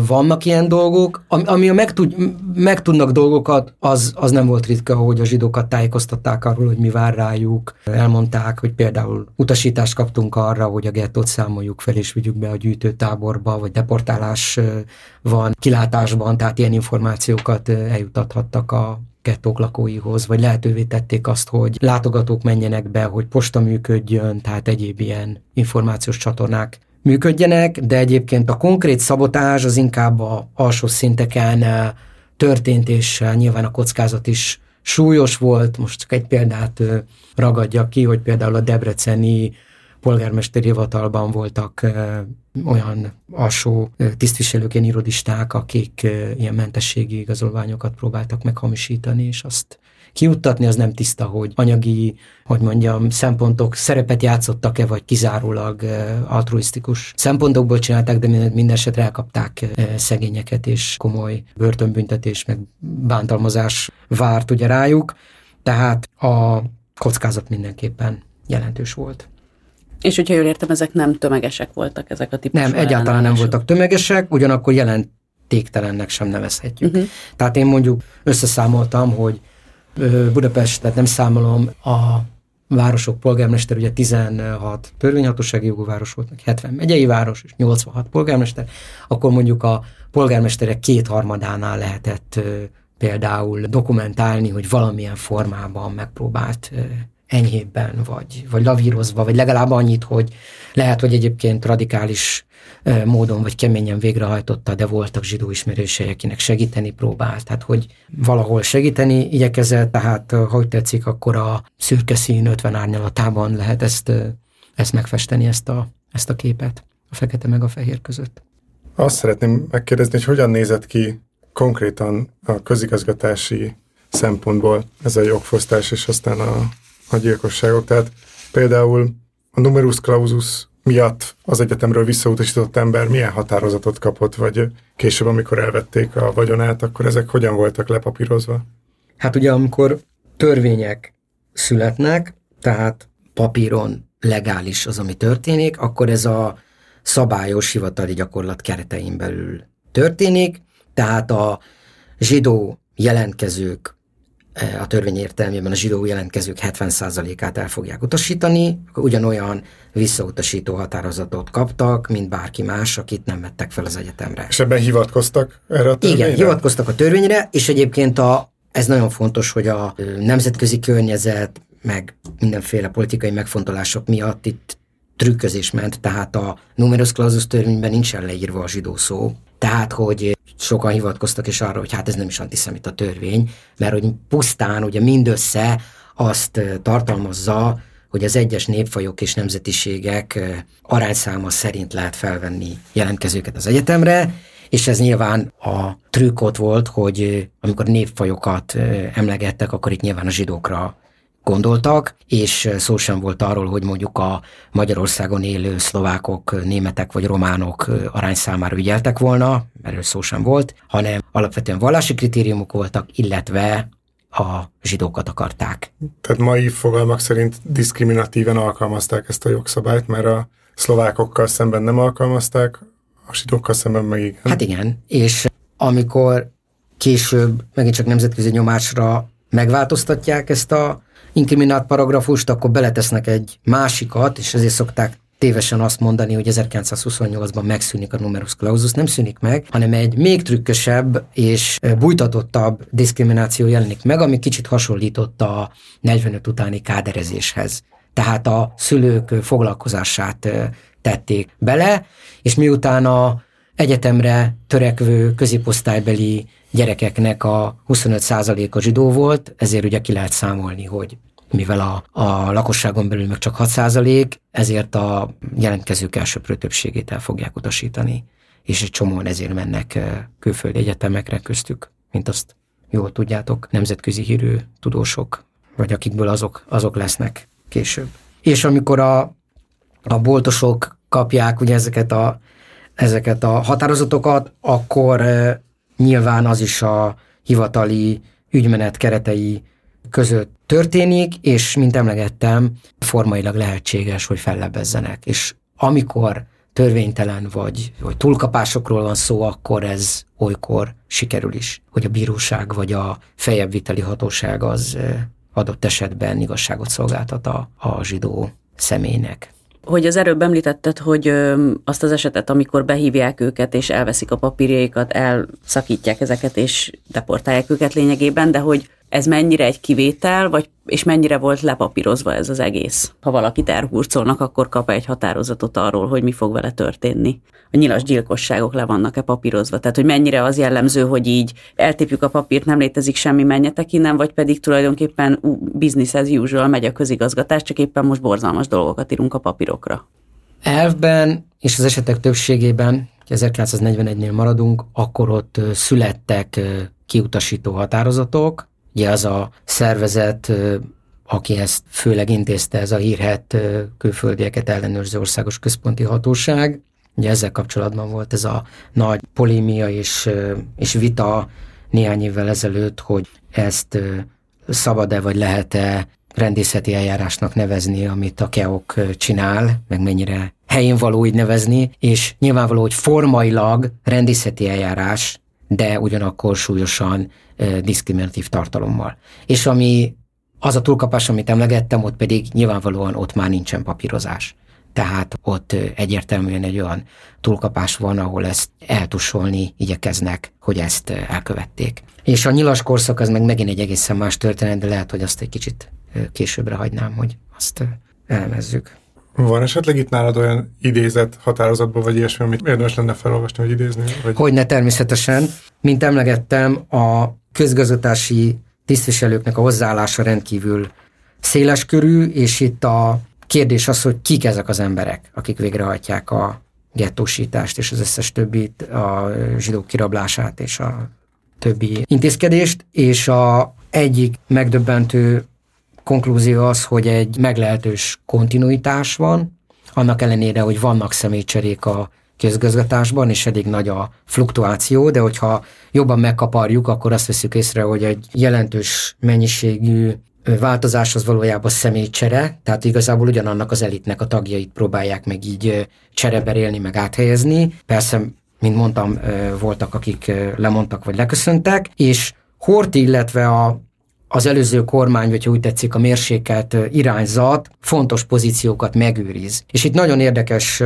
vannak ilyen dolgok, ami a megtud, megtudnak dolgokat, az, az nem volt ritka, hogy a zsidókat tájékoztatták arról, hogy mi vár rájuk. Elmondták, hogy például utasítást kaptunk arra, hogy a gettót számoljuk fel és vigyük be a gyűjtőtáborba, vagy deportálás van kilátásban, tehát ilyen információkat eljutathattak a gettók lakóihoz, vagy lehetővé tették azt, hogy látogatók menjenek be, hogy posta működjön, tehát egyéb ilyen információs csatornák működjenek, de egyébként a konkrét szabotás az inkább a alsó szinteken eh, történt, és eh, nyilván a kockázat is súlyos volt. Most csak egy példát eh, ragadjak ki, hogy például a debreceni polgármesteri hivatalban voltak olyan alsó tisztviselők, ilyen irodisták, akik ilyen mentességi igazolványokat próbáltak meghamisítani, és azt kiuttatni, az nem tiszta, hogy anyagi, hogy mondjam, szempontok szerepet játszottak-e, vagy kizárólag altruisztikus szempontokból csinálták, de minden esetre elkapták szegényeket, és komoly börtönbüntetés, meg bántalmazás várt ugye rájuk, tehát a kockázat mindenképpen jelentős volt. És hogyha jól értem, ezek nem tömegesek voltak ezek a típusú Nem, egyáltalán nem voltak tömegesek, ugyanakkor jelentéktelennek sem nevezhetjük. Uh-huh. Tehát én mondjuk összeszámoltam, hogy Budapestet nem számolom, a városok polgármester, ugye 16 törvényhatósági jogú város volt, meg 70 megyei város, és 86 polgármester, akkor mondjuk a polgármesterek kétharmadánál lehetett például dokumentálni, hogy valamilyen formában megpróbált enyhébben, vagy, vagy lavírozva, vagy legalább annyit, hogy lehet, hogy egyébként radikális módon vagy keményen végrehajtotta, de voltak zsidó ismerősei, akinek segíteni próbált, tehát hogy valahol segíteni igyekezett, tehát hogy tetszik, akkor a szürke szín 50 árnyalatában lehet ezt, ezt megfesteni, ezt a, ezt a képet, a fekete meg a fehér között. Azt szeretném megkérdezni, hogy hogyan nézett ki konkrétan a közigazgatási szempontból ez a jogfosztás és aztán a, a gyilkosságok. Tehát például a numerus clausus miatt az egyetemről visszautasított ember milyen határozatot kapott, vagy később, amikor elvették a vagyonát, akkor ezek hogyan voltak lepapírozva? Hát ugye, amikor törvények születnek, tehát papíron legális az, ami történik, akkor ez a szabályos hivatali gyakorlat keretein belül történik, tehát a zsidó jelentkezők a törvény értelmében a zsidó jelentkezők 70%-át el fogják utasítani, ugyanolyan visszautasító határozatot kaptak, mint bárki más, akit nem vettek fel az egyetemre. És ebben hivatkoztak erre a törvényre? Igen, hivatkoztak a törvényre, és egyébként a, ez nagyon fontos, hogy a nemzetközi környezet, meg mindenféle politikai megfontolások miatt itt trükközés ment, tehát a numerus clausus törvényben nincsen leírva a zsidó szó, tehát, hogy sokan hivatkoztak is arra, hogy hát ez nem is antiszemita törvény, mert hogy pusztán ugye mindössze azt tartalmazza, hogy az egyes népfajok és nemzetiségek arányszáma szerint lehet felvenni jelentkezőket az egyetemre, és ez nyilván a trükk ott volt, hogy amikor népfajokat emlegettek, akkor itt nyilván a zsidókra gondoltak, és szó sem volt arról, hogy mondjuk a Magyarországon élő szlovákok, németek vagy románok arányszámára ügyeltek volna, erről szó sem volt, hanem alapvetően vallási kritériumok voltak, illetve a zsidókat akarták. Tehát mai fogalmak szerint diszkriminatíven alkalmazták ezt a jogszabályt, mert a szlovákokkal szemben nem alkalmazták, a zsidókkal szemben meg igen. Hát igen, és amikor később megint csak nemzetközi nyomásra megváltoztatják ezt a inkriminált paragrafust, akkor beletesznek egy másikat, és ezért szokták tévesen azt mondani, hogy 1928-ban megszűnik a numerus clausus, nem szűnik meg, hanem egy még trükkösebb és bújtatottabb diszkrimináció jelenik meg, ami kicsit hasonlított a 45 utáni káderezéshez. Tehát a szülők foglalkozását tették bele, és miután a egyetemre törekvő középosztálybeli gyerekeknek a 25%-a zsidó volt, ezért ugye ki lehet számolni, hogy mivel a, a lakosságon belül meg csak 6%, ezért a jelentkezők elsőprő többségét el fogják utasítani, és egy csomóan ezért mennek külföldi egyetemekre köztük, mint azt jól tudjátok, nemzetközi hírű tudósok, vagy akikből azok, azok lesznek később. És amikor a, a boltosok kapják ugye ezeket a, ezeket a határozatokat, akkor nyilván az is a hivatali ügymenet keretei között történik, és mint emlegettem, formailag lehetséges, hogy fellebezzenek. És amikor törvénytelen vagy, vagy túlkapásokról van szó, akkor ez olykor sikerül is, hogy a bíróság vagy a fejebb viteli hatóság az adott esetben igazságot szolgáltat a, a zsidó személynek hogy az erőbb említetted, hogy ö, azt az esetet, amikor behívják őket és elveszik a papírjaikat, elszakítják ezeket és deportálják őket lényegében, de hogy ez mennyire egy kivétel, vagy és mennyire volt lepapírozva ez az egész. Ha valakit elhurcolnak, akkor kap egy határozatot arról, hogy mi fog vele történni. A nyilas gyilkosságok le vannak-e papírozva. Tehát, hogy mennyire az jellemző, hogy így eltépjük a papírt, nem létezik semmi, menjetek innen, vagy pedig tulajdonképpen business as usual megy a közigazgatás, csak éppen most borzalmas dolgokat írunk a papírokra. Elvben és az esetek többségében, 1941-nél maradunk, akkor ott születtek kiutasító határozatok, Ugye az a szervezet, aki ezt főleg intézte, ez a hírhet külföldieket ellenőrző országos központi hatóság. Ugye ezzel kapcsolatban volt ez a nagy polémia és, és vita néhány évvel ezelőtt, hogy ezt szabad-e vagy lehet-e rendészeti eljárásnak nevezni, amit a KEOK csinál, meg mennyire helyén való így nevezni, és nyilvánvaló, hogy formailag rendészeti eljárás, de ugyanakkor súlyosan diszkriminatív tartalommal. És ami az a túlkapás, amit emlegettem, ott pedig nyilvánvalóan ott már nincsen papírozás. Tehát ott egyértelműen egy olyan túlkapás van, ahol ezt eltusolni igyekeznek, hogy ezt elkövették. És a nyilas korszak az meg megint egy egészen más történet, de lehet, hogy azt egy kicsit későbbre hagynám, hogy azt elemezzük. Van esetleg itt nálad olyan idézet határozatból, vagy ilyesmi, amit érdemes lenne felolvasni, vagy idézni? Vagy... Hogyne természetesen. Mint emlegettem, a közgazgatási tisztviselőknek a hozzáállása rendkívül széles körű, és itt a kérdés az, hogy kik ezek az emberek, akik végrehajtják a gettósítást és az összes többit, a zsidók kirablását és a többi intézkedést, és a egyik megdöbbentő konklúzió az, hogy egy meglehetős kontinuitás van, annak ellenére, hogy vannak személycserék a közgazgatásban, és eddig nagy a fluktuáció, de hogyha jobban megkaparjuk, akkor azt veszük észre, hogy egy jelentős mennyiségű változás az valójában személycsere, tehát igazából ugyanannak az elitnek a tagjait próbálják meg így csereberélni, meg áthelyezni. Persze, mint mondtam, voltak, akik lemondtak vagy leköszöntek, és Horti, illetve a az előző kormány, vagy úgy tetszik, a mérsékelt irányzat fontos pozíciókat megőriz. És itt nagyon érdekes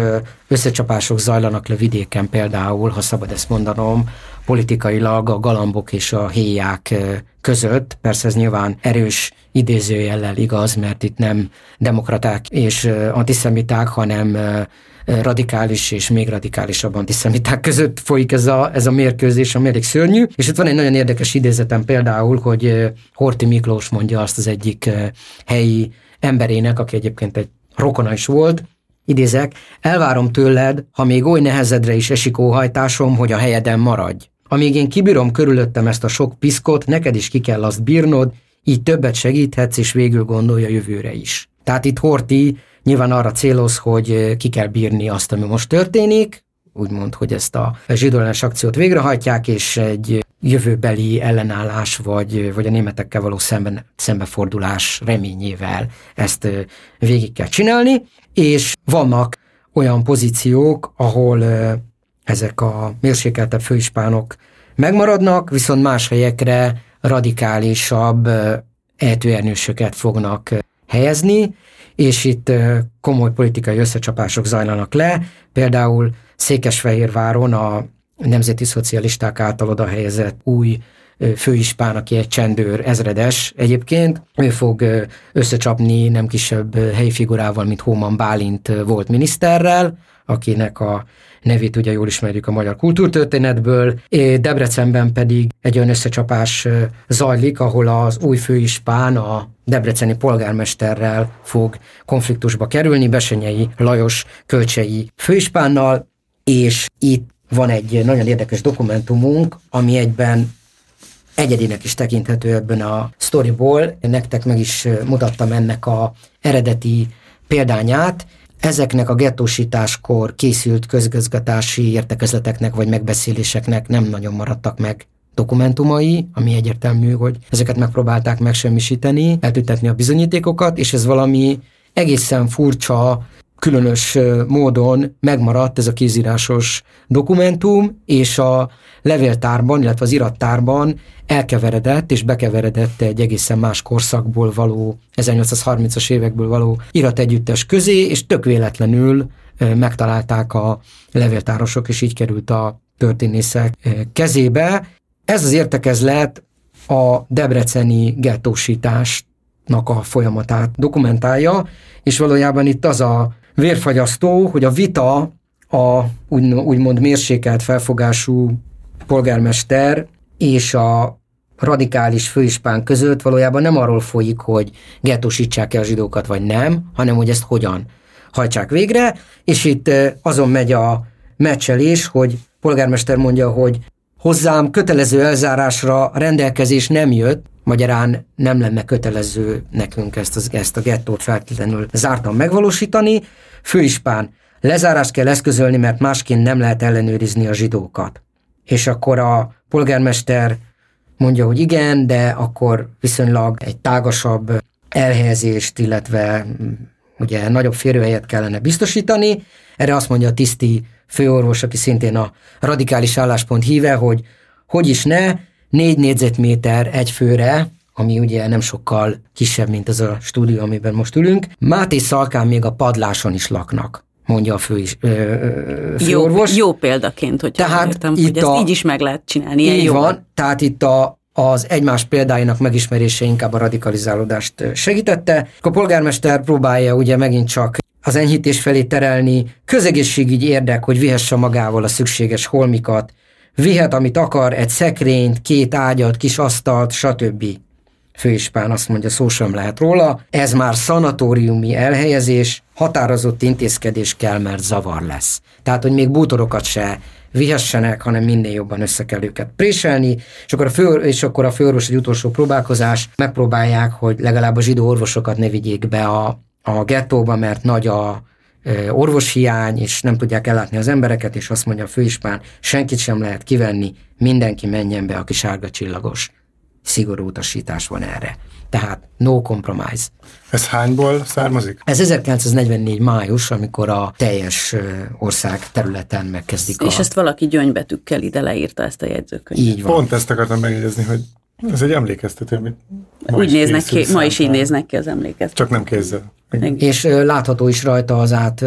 összecsapások zajlanak le vidéken például, ha szabad ezt mondanom, politikailag a galambok és a héják között. Persze ez nyilván erős idézőjellel igaz, mert itt nem demokraták és antiszemiták, hanem radikális és még radikálisabb antiszemiták között folyik ez a, ez a mérkőzés, ami elég szörnyű. És itt van egy nagyon érdekes idézetem például, hogy Horti Miklós mondja azt az egyik helyi emberének, aki egyébként egy rokona is volt, idézek, elvárom tőled, ha még oly nehezedre is esik óhajtásom, hogy a helyeden maradj. Amíg én kibírom körülöttem ezt a sok piszkot, neked is ki kell azt bírnod, így többet segíthetsz, és végül gondolja jövőre is. Tehát itt Horti nyilván arra céloz, hogy ki kell bírni azt, ami most történik, úgymond, hogy ezt a zsidóellenes akciót végrehajtják, és egy jövőbeli ellenállás, vagy, vagy a németekkel való szemben, szembefordulás reményével ezt végig kell csinálni, és vannak olyan pozíciók, ahol ezek a mérsékeltebb főispánok megmaradnak, viszont más helyekre radikálisabb eltőernősöket fognak helyezni, és itt komoly politikai összecsapások zajlanak le. Például Székesfehérváron a nemzeti szocialisták által oda helyezett új főispán, aki egy csendőr ezredes egyébként, ő fog összecsapni nem kisebb helyi figurával, mint Hóman Bálint volt miniszterrel, akinek a nevét ugye jól ismerjük a magyar kultúrtörténetből. Debrecenben pedig egy olyan összecsapás zajlik, ahol az új főispán a debreceni polgármesterrel fog konfliktusba kerülni, Besenyei Lajos kölcsei főispánnal, és itt van egy nagyon érdekes dokumentumunk, ami egyben egyedinek is tekinthető ebben a storyból. Nektek meg is mutattam ennek a eredeti példányát, ezeknek a gettósításkor készült közgazgatási értekezleteknek vagy megbeszéléseknek nem nagyon maradtak meg dokumentumai, ami egyértelmű, hogy ezeket megpróbálták megsemmisíteni, eltüntetni a bizonyítékokat, és ez valami egészen furcsa, különös módon megmaradt ez a kézírásos dokumentum, és a levéltárban, illetve az irattárban elkeveredett és bekeveredett egy egészen más korszakból való, 1830-as évekből való irategyüttes közé, és tök véletlenül megtalálták a levéltárosok, és így került a történészek kezébe. Ez az értekezlet a debreceni gettósításnak a folyamatát dokumentálja, és valójában itt az a vérfagyasztó, hogy a vita a úgy, úgymond mérsékelt felfogású polgármester és a radikális főispán között valójában nem arról folyik, hogy gettósítsák-e a zsidókat, vagy nem, hanem hogy ezt hogyan hajtsák végre, és itt azon megy a meccselés, hogy polgármester mondja, hogy hozzám kötelező elzárásra rendelkezés nem jött, magyarán nem lenne kötelező nekünk ezt, az, ezt a gettót feltétlenül zártan megvalósítani. Főispán, lezárást kell eszközölni, mert másként nem lehet ellenőrizni a zsidókat. És akkor a polgármester mondja, hogy igen, de akkor viszonylag egy tágasabb elhelyezést, illetve mm, ugye nagyobb férőhelyet kellene biztosítani. Erre azt mondja a tiszti főorvos, aki szintén a radikális álláspont híve, hogy hogy is ne, négy négyzetméter egy főre, ami ugye nem sokkal kisebb, mint az a stúdió, amiben most ülünk. Máté Szalkán még a padláson is laknak mondja a fő is, ö, ö, főorvos. Jó, jó példaként, hogy tehát értem, itt hogy ezt a, így is meg lehet csinálni. Így jó. van, tehát itt a, az egymás példáinak megismerése inkább a radikalizálódást segítette. A polgármester próbálja ugye megint csak az enyhítés felé terelni, közegészségügyi érdek, hogy vihesse magával a szükséges holmikat, vihet, amit akar, egy szekrényt, két ágyat, kis asztalt, stb. főispán azt mondja, szó sem lehet róla, ez már szanatóriumi elhelyezés, határozott intézkedés kell, mert zavar lesz. Tehát, hogy még bútorokat se vihessenek, hanem minél jobban össze kell őket préselni, és akkor a, fő, és akkor a főorvos egy utolsó próbálkozás, megpróbálják, hogy legalább a zsidó orvosokat ne vigyék be a, a gettóba, mert nagy a orvoshiány, és nem tudják ellátni az embereket, és azt mondja a főispán, senkit sem lehet kivenni, mindenki menjen be, aki sárga csillagos. Szigorú utasítás van erre. Tehát no compromise. Ez hányból származik? Ez 1944 május, amikor a teljes ország területen megkezdik És a... ezt valaki gyöngybetűkkel ide leírta ezt a jegyzőkönyvet. Így van. Pont ezt akartam megjegyezni, hogy ez egy emlékeztető, amit ma Úgy néznek ki, ma is így néznek ki az emlékeztető. Csak nem kézzel. És látható is rajta az át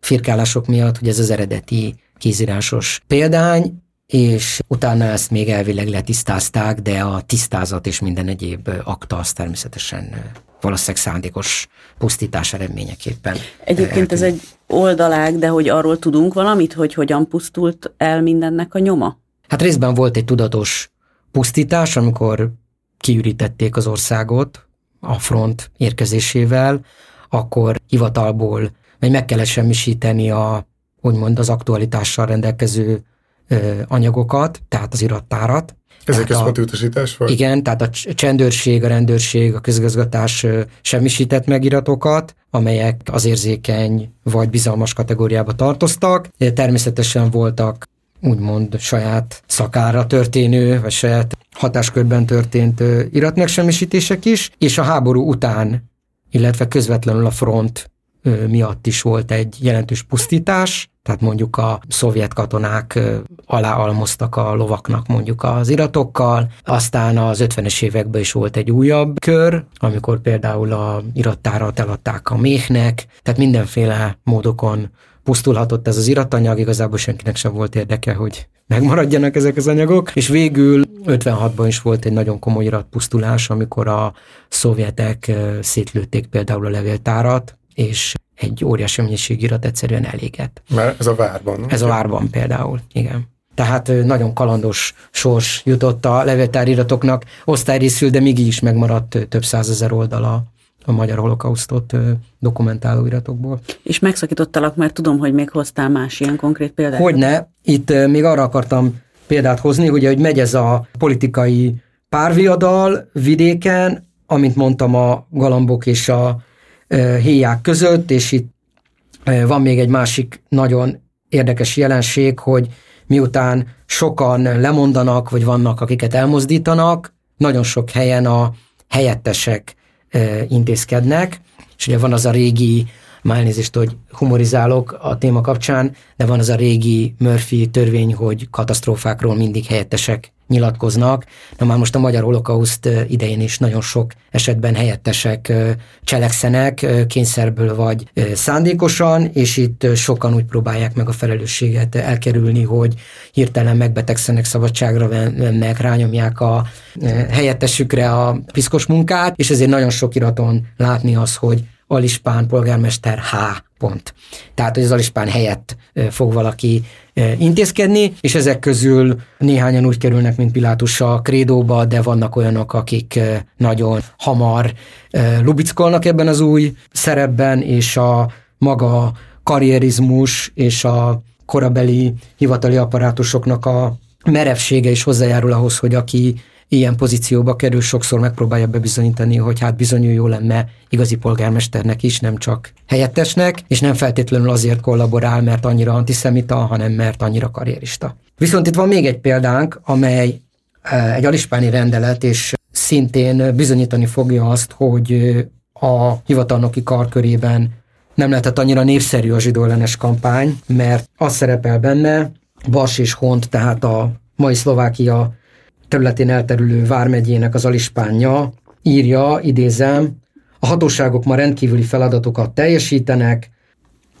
firkálások miatt, hogy ez az eredeti kézírásos példány, és utána ezt még elvileg letisztázták, de a tisztázat és minden egyéb akta az természetesen valószínűleg szándékos pusztítás eredményeképpen. Egyébként ez egy oldalág, de hogy arról tudunk valamit, hogy hogyan pusztult el mindennek a nyoma? Hát részben volt egy tudatos pusztítás, amikor kiürítették az országot a front érkezésével, akkor hivatalból vagy meg kellett semmisíteni a, úgymond az aktualitással rendelkező ö, anyagokat, tehát az irattárat. Ez egy központi utasítás volt? Igen, tehát a csendőrség, a rendőrség, a közgazgatás semmisített meg iratokat, amelyek az érzékeny vagy bizalmas kategóriába tartoztak. Természetesen voltak úgymond saját szakára történő, vagy saját hatáskörben történt iratmegsemmisítések is, és a háború után, illetve közvetlenül a front miatt is volt egy jelentős pusztítás, tehát mondjuk a szovjet katonák aláalmoztak a lovaknak mondjuk az iratokkal, aztán az 50-es években is volt egy újabb kör, amikor például a irattárat eladták a méhnek, tehát mindenféle módokon pusztulhatott ez az iratanyag, igazából senkinek sem volt érdeke, hogy megmaradjanak ezek az anyagok, és végül 56-ban is volt egy nagyon komoly iratpusztulás, amikor a szovjetek szétlőtték például a levéltárat, és egy óriási mennyiség irat egyszerűen elégett. Mert ez a várban. Nem? Ez a várban például, igen. Tehát nagyon kalandos sors jutott a levéltáriratoknak, osztályrészül, de még így is megmaradt több százezer oldala a magyar holokausztot dokumentáló iratokból. És megszakítottalak, mert tudom, hogy még hoztál más ilyen konkrét példát. Hogyne, itt még arra akartam példát hozni, ugye, hogy megy ez a politikai párviadal vidéken, amint mondtam, a galambok és a héják között, és itt van még egy másik nagyon érdekes jelenség, hogy miután sokan lemondanak, vagy vannak, akiket elmozdítanak, nagyon sok helyen a helyettesek intézkednek, és ugye van az a régi, már elnézést, hogy humorizálok a téma kapcsán, de van az a régi Murphy törvény, hogy katasztrófákról mindig helyettesek nyilatkoznak. Na már most a magyar holokauszt idején is nagyon sok esetben helyettesek cselekszenek, kényszerből vagy szándékosan, és itt sokan úgy próbálják meg a felelősséget elkerülni, hogy hirtelen megbetegszenek, szabadságra vennek, rányomják a helyettesükre a piszkos munkát, és ezért nagyon sok iraton látni az, hogy Alispán polgármester H. Pont. Tehát, hogy az Alispán helyett fog valaki intézkedni, és ezek közül néhányan úgy kerülnek, mint Pilátus a krédóba, de vannak olyanok, akik nagyon hamar lubickolnak ebben az új szerepben, és a maga karrierizmus és a korabeli hivatali apparátusoknak a merevsége is hozzájárul ahhoz, hogy aki ilyen pozícióba kerül, sokszor megpróbálja bebizonyítani, hogy hát bizony jó lenne igazi polgármesternek is, nem csak helyettesnek, és nem feltétlenül azért kollaborál, mert annyira antiszemita, hanem mert annyira karrierista. Viszont itt van még egy példánk, amely e, egy alispáni rendelet, és szintén bizonyítani fogja azt, hogy a hivatalnoki kar körében nem lehetett annyira népszerű a zsidó kampány, mert az szerepel benne, Bas és Hont, tehát a mai Szlovákia területén elterülő vármegyének az alispánja írja, idézem, a hatóságok ma rendkívüli feladatokat teljesítenek,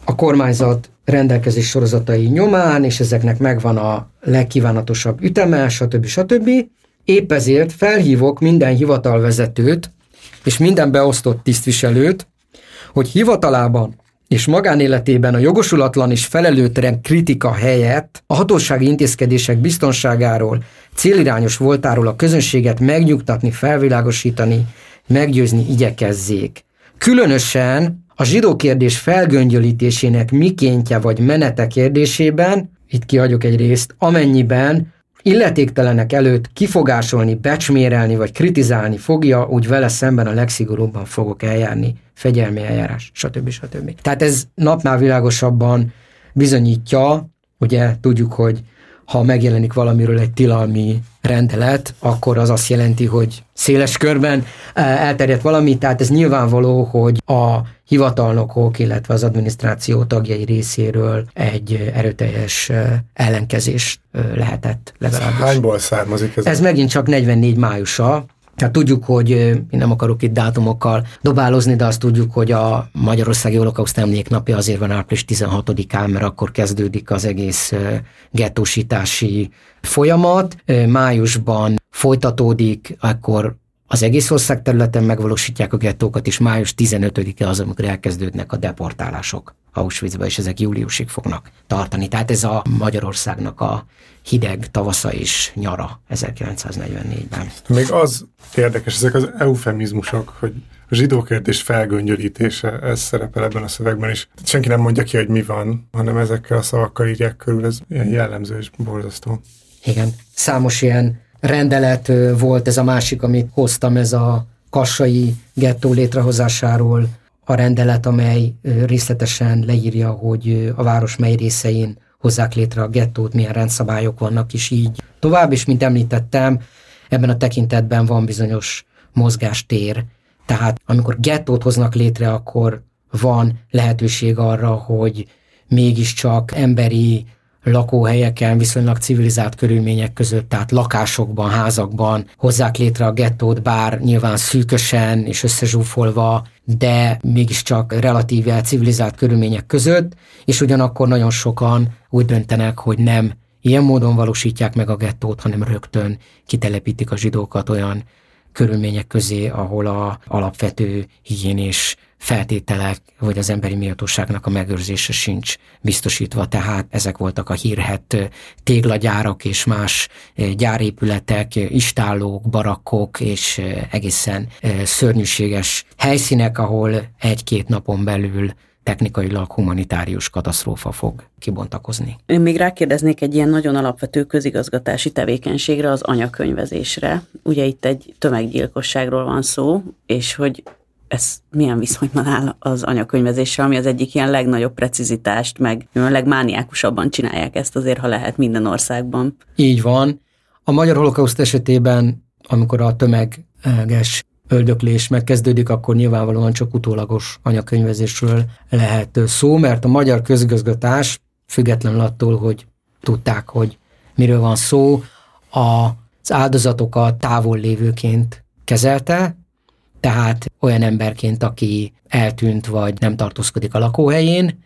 a kormányzat rendelkezés sorozatai nyomán, és ezeknek megvan a legkívánatosabb üteme, stb. stb. Épp ezért felhívok minden hivatalvezetőt és minden beosztott tisztviselőt, hogy hivatalában és magánéletében a jogosulatlan és felelőtlen kritika helyett a hatósági intézkedések biztonságáról, célirányos voltáról a közönséget megnyugtatni, felvilágosítani, meggyőzni igyekezzék. Különösen a zsidó kérdés felgöngyölítésének mikéntje vagy menete kérdésében, itt kiadjuk egy részt, amennyiben illetéktelenek előtt kifogásolni, becsmérelni vagy kritizálni fogja, úgy vele szemben a legszigorúbban fogok eljárni, fegyelmi eljárás, stb. stb. Tehát ez napnál világosabban bizonyítja, ugye tudjuk, hogy ha megjelenik valamiről egy tilalmi rendelet, akkor az azt jelenti, hogy széles körben eh, elterjedt valami, tehát ez nyilvánvaló, hogy a hivatalnokok, illetve az adminisztráció tagjai részéről egy erőteljes eh, ellenkezés eh, lehetett legalábbis. Hányból származik ez? Ez megint csak 44 májusa, tehát tudjuk, hogy én nem akarok itt dátumokkal dobálozni, de azt tudjuk, hogy a Magyarországi Holokauszt Emléknapja azért van április 16-án, mert akkor kezdődik az egész gettósítási folyamat. Májusban folytatódik, akkor az egész ország területen megvalósítják a gettókat, és május 15-e az, amikor elkezdődnek a deportálások Auschwitzba, és ezek júliusig fognak tartani. Tehát ez a Magyarországnak a hideg tavasza és nyara 1944-ben. Még az érdekes, ezek az eufemizmusok, hogy a zsidó kérdés felgöngyölítése, ez szerepel ebben a szövegben is. Senki nem mondja ki, hogy mi van, hanem ezekkel a szavakkal írják körül, ez ilyen jellemző és borzasztó. Igen, számos ilyen rendelet volt, ez a másik, amit hoztam, ez a kassai gettó létrehozásáról a rendelet, amely részletesen leírja, hogy a város mely részein hozzák létre a gettót, milyen rendszabályok vannak, és így tovább, és mint említettem, ebben a tekintetben van bizonyos mozgástér. Tehát amikor gettót hoznak létre, akkor van lehetőség arra, hogy mégiscsak emberi lakóhelyeken, viszonylag civilizált körülmények között, tehát lakásokban, házakban. Hozzák létre a gettót, bár nyilván szűkösen és összezsúfolva, de mégiscsak relatíve civilizált körülmények között, és ugyanakkor nagyon sokan úgy döntenek, hogy nem ilyen módon valósítják meg a gettót, hanem rögtön kitelepítik a zsidókat olyan körülmények közé, ahol a alapvető higiénés feltételek, vagy az emberi méltóságnak a megőrzése sincs biztosítva. Tehát ezek voltak a hírhet téglagyárak és más gyárépületek, istállók, barakkok és egészen szörnyűséges helyszínek, ahol egy-két napon belül technikailag humanitárius katasztrófa fog kibontakozni. Én még rákérdeznék egy ilyen nagyon alapvető közigazgatási tevékenységre, az anyakönyvezésre. Ugye itt egy tömeggyilkosságról van szó, és hogy ez milyen viszonyban áll az anyakönyvezéssel, ami az egyik ilyen legnagyobb precizitást, meg a legmániákusabban csinálják ezt azért, ha lehet minden országban. Így van. A magyar holokauszt esetében, amikor a tömeges öldöklés megkezdődik, akkor nyilvánvalóan csak utólagos anyakönyvezésről lehet szó, mert a magyar közgazgatás, függetlenül attól, hogy tudták, hogy miről van szó, az áldozatokat távol lévőként kezelte, tehát olyan emberként, aki eltűnt vagy nem tartózkodik a lakóhelyén,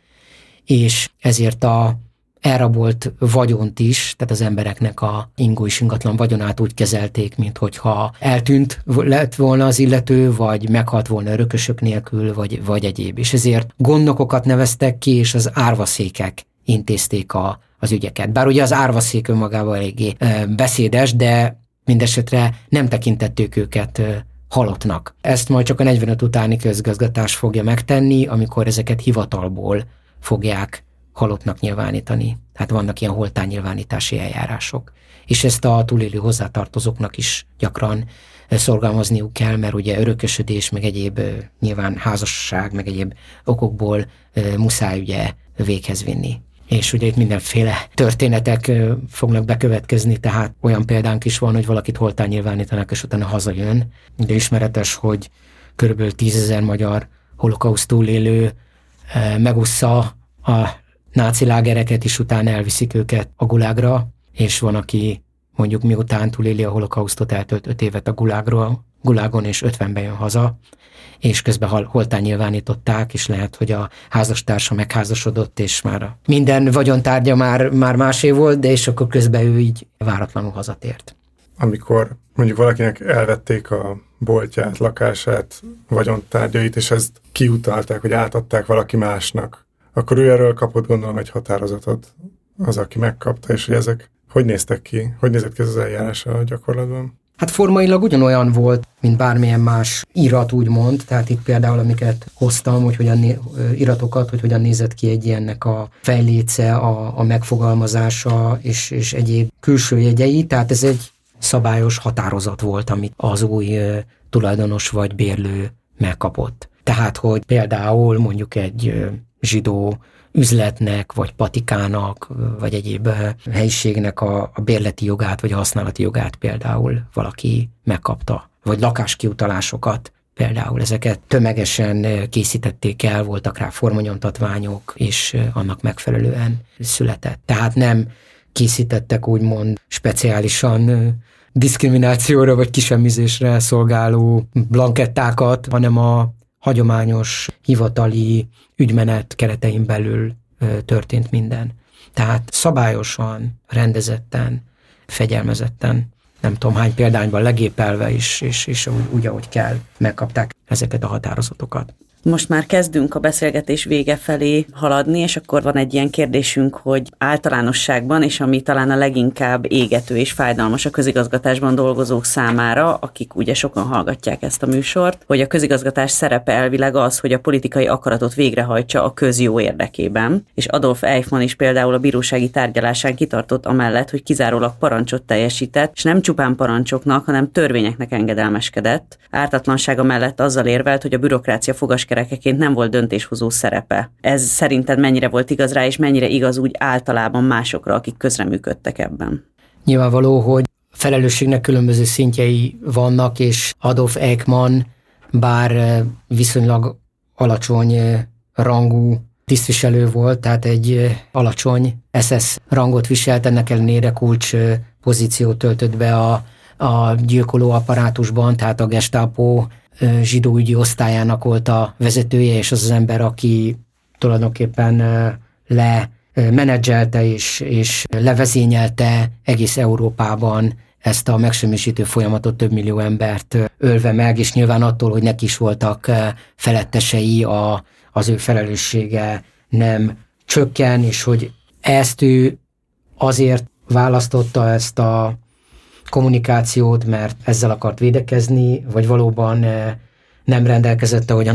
és ezért a elrabolt vagyont is, tehát az embereknek a ingó és ingatlan vagyonát úgy kezelték, mint hogyha eltűnt lett volna az illető, vagy meghalt volna örökösök nélkül, vagy, vagy egyéb. És ezért gondnokokat neveztek ki, és az árvaszékek intézték a, az ügyeket. Bár ugye az árvaszék önmagában eléggé beszédes, de mindesetre nem tekintettük őket halottnak. Ezt majd csak a 45 utáni közgazgatás fogja megtenni, amikor ezeket hivatalból fogják halottnak nyilvánítani. Tehát vannak ilyen holtánynyilvánítási eljárások. És ezt a túlélő hozzátartozóknak is gyakran szorgalmazniuk kell, mert ugye örökösödés, meg egyéb nyilván házasság, meg egyéb okokból muszáj ugye véghez vinni. És ugye itt mindenféle történetek fognak bekövetkezni, tehát olyan példánk is van, hogy valakit holtán nyilvánítanak, és utána hazajön. De ismeretes, hogy körülbelül tízezer magyar holokauszt túlélő megussza a náci lágereket, és utána elviszik őket a gulágra, és van, aki mondjuk miután túléli a holokausztot, eltölt öt évet a gulágról, gulágon, és ötvenben jön haza, és közben holtán nyilvánították, és lehet, hogy a házastársa megházasodott, és már minden vagyontárgya már, már másé volt, de és akkor közben ő így váratlanul hazatért. amikor mondjuk valakinek elvették a boltját, lakását, vagyontárgyait, és ezt kiutalták, vagy átadták valaki másnak, akkor ő erről kapott gondolom egy határozatot, az, aki megkapta, és hogy ezek hogy néztek ki? Hogy nézett ki ez az eljárás a gyakorlatban? Hát formailag ugyanolyan volt, mint bármilyen más irat, úgymond. Tehát itt például, amiket hoztam, hogy hogyan né- iratokat, hogy hogyan nézett ki egy ilyennek a fejléce, a, a megfogalmazása és, és egyéb külső jegyei. Tehát ez egy szabályos határozat volt, amit az új tulajdonos vagy bérlő megkapott. Tehát, hogy például mondjuk egy zsidó üzletnek, vagy patikának, vagy egyéb helyiségnek a, a bérleti jogát, vagy a használati jogát például valaki megkapta, vagy lakáskiutalásokat például ezeket tömegesen készítették el, voltak rá formanyomtatványok, és annak megfelelően született. Tehát nem készítettek úgymond speciálisan diszkriminációra vagy kisemmizésre szolgáló blankettákat, hanem a hagyományos hivatali ügymenet keretein belül történt minden. Tehát szabályosan, rendezetten, fegyelmezetten, nem tudom hány példányban legépelve is, és, és úgy, úgy, ahogy kell, megkapták ezeket a határozatokat. Most már kezdünk a beszélgetés vége felé haladni, és akkor van egy ilyen kérdésünk, hogy általánosságban, és ami talán a leginkább égető és fájdalmas a közigazgatásban dolgozók számára, akik ugye sokan hallgatják ezt a műsort, hogy a közigazgatás szerepe elvileg az, hogy a politikai akaratot végrehajtsa a közjó érdekében. És Adolf Eichmann is például a bírósági tárgyalásán kitartott amellett, hogy kizárólag parancsot teljesített, és nem csupán parancsoknak, hanem törvényeknek engedelmeskedett. Ártatlansága mellett azzal érvelt, hogy a bürokrácia fogas kerekeként nem volt döntéshozó szerepe. Ez szerinted mennyire volt igaz rá, és mennyire igaz úgy általában másokra, akik közreműködtek ebben? Nyilvánvaló, hogy felelősségnek különböző szintjei vannak, és Adolf Eichmann, bár eh, viszonylag alacsony eh, rangú tisztviselő volt, tehát egy eh, alacsony SS rangot viselt, ennek ellenére kulcs pozíciót töltött be a, a gyilkoló apparátusban, tehát a gestapo zsidóügyi osztályának volt a vezetője, és az az ember, aki tulajdonképpen le menedzselte és, és levezényelte egész Európában ezt a megsemmisítő folyamatot több millió embert ölve meg, és nyilván attól, hogy neki is voltak felettesei, a, az ő felelőssége nem csökken, és hogy ezt ő azért választotta ezt a kommunikációt, mert ezzel akart védekezni, vagy valóban eh, nem rendelkezett, ahogy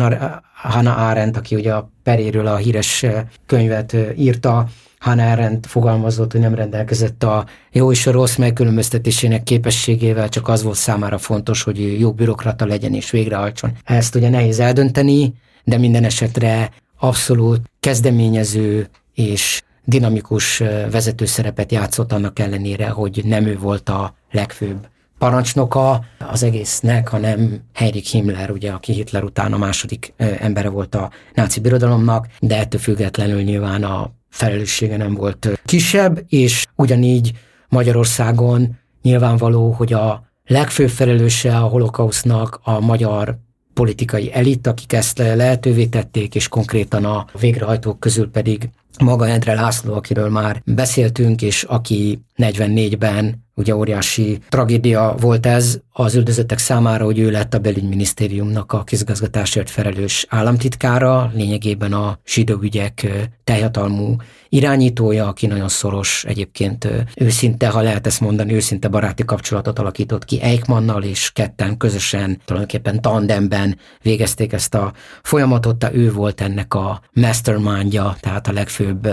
Hannah Arendt, aki ugye a peréről a híres eh, könyvet eh, írta, Hannah Arendt fogalmazott, hogy nem rendelkezett a jó és a rossz megkülönböztetésének képességével, csak az volt számára fontos, hogy jó bürokrata legyen és végrehajtson. Ezt ugye nehéz eldönteni, de minden esetre abszolút kezdeményező és dinamikus vezető szerepet játszott annak ellenére, hogy nem ő volt a legfőbb parancsnoka az egésznek, hanem Heinrich Himmler, ugye, aki Hitler után a második embere volt a náci birodalomnak, de ettől függetlenül nyilván a felelőssége nem volt kisebb, és ugyanígy Magyarországon nyilvánvaló, hogy a legfőbb felelőse a holokausznak a magyar politikai elit, akik ezt lehetővé tették, és konkrétan a végrehajtók közül pedig maga Endre László, akiről már beszéltünk, és aki 44-ben Ugye óriási tragédia volt ez az üldözöttek számára, hogy ő lett a belügyminisztériumnak a kizgazgatásért felelős államtitkára, lényegében a zsidó ügyek teljhatalmú irányítója, aki nagyon szoros egyébként őszinte, ha lehet ezt mondani, őszinte baráti kapcsolatot alakított ki Eichmannnal, és ketten közösen, tulajdonképpen tandemben végezték ezt a folyamatot, de ő volt ennek a mastermindja, tehát a legfőbb